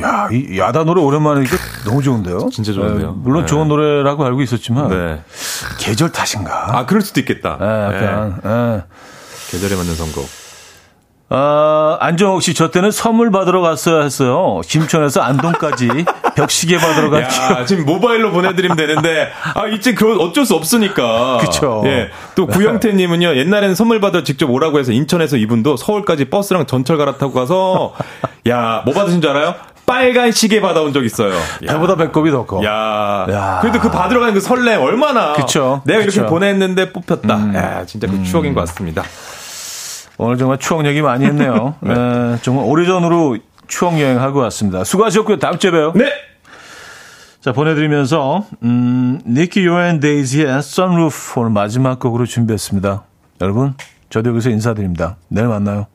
야, 이 야다 노래 오랜만에 이게 너무 좋은데요? 진짜 좋은데요. 에, 물론 네. 좋은 노래라고 알고 있었지만 네. 계절 탓인가? 아, 그럴 수도 있겠다. 에, 약간 에. 네. 계절에 맞는 선곡. 아, 안정옥 씨, 저 때는 선물 받으러 갔어야 했어요. 심천에서 안동까지 벽시계 받으러 갔죠. 야, 지금 모바일로 보내드리면 되는데, 아, 이제 그 어쩔 수 없으니까. 그쵸. 예. 또 구영태님은요, 옛날에는 선물 받으러 직접 오라고 해서 인천에서 이분도 서울까지 버스랑 전철 갈아타고 가서, 야, 뭐 받으신 줄 알아요? 빨간 시계 받아온 적 있어요. 야. 배보다 배꼽이 더 커. 야, 야. 그래도 그 받으러 가는 그 설렘 얼마나. 그쵸. 내가 이렇게 그쵸. 보냈는데 뽑혔다. 야, 진짜 그 추억인 것 같습니다. 오늘 정말 추억 얘기 많이 했네요. 네. 에, 정말 오래전으로 추억 여행하고 왔습니다. 수고하셨고요. 다음 주에 봬요. 네! 자, 보내드리면서, 음, 니키 요앤 데이지의 Sunroof 오늘 마지막 곡으로 준비했습니다. 여러분, 저도 여기서 인사드립니다. 내일 만나요.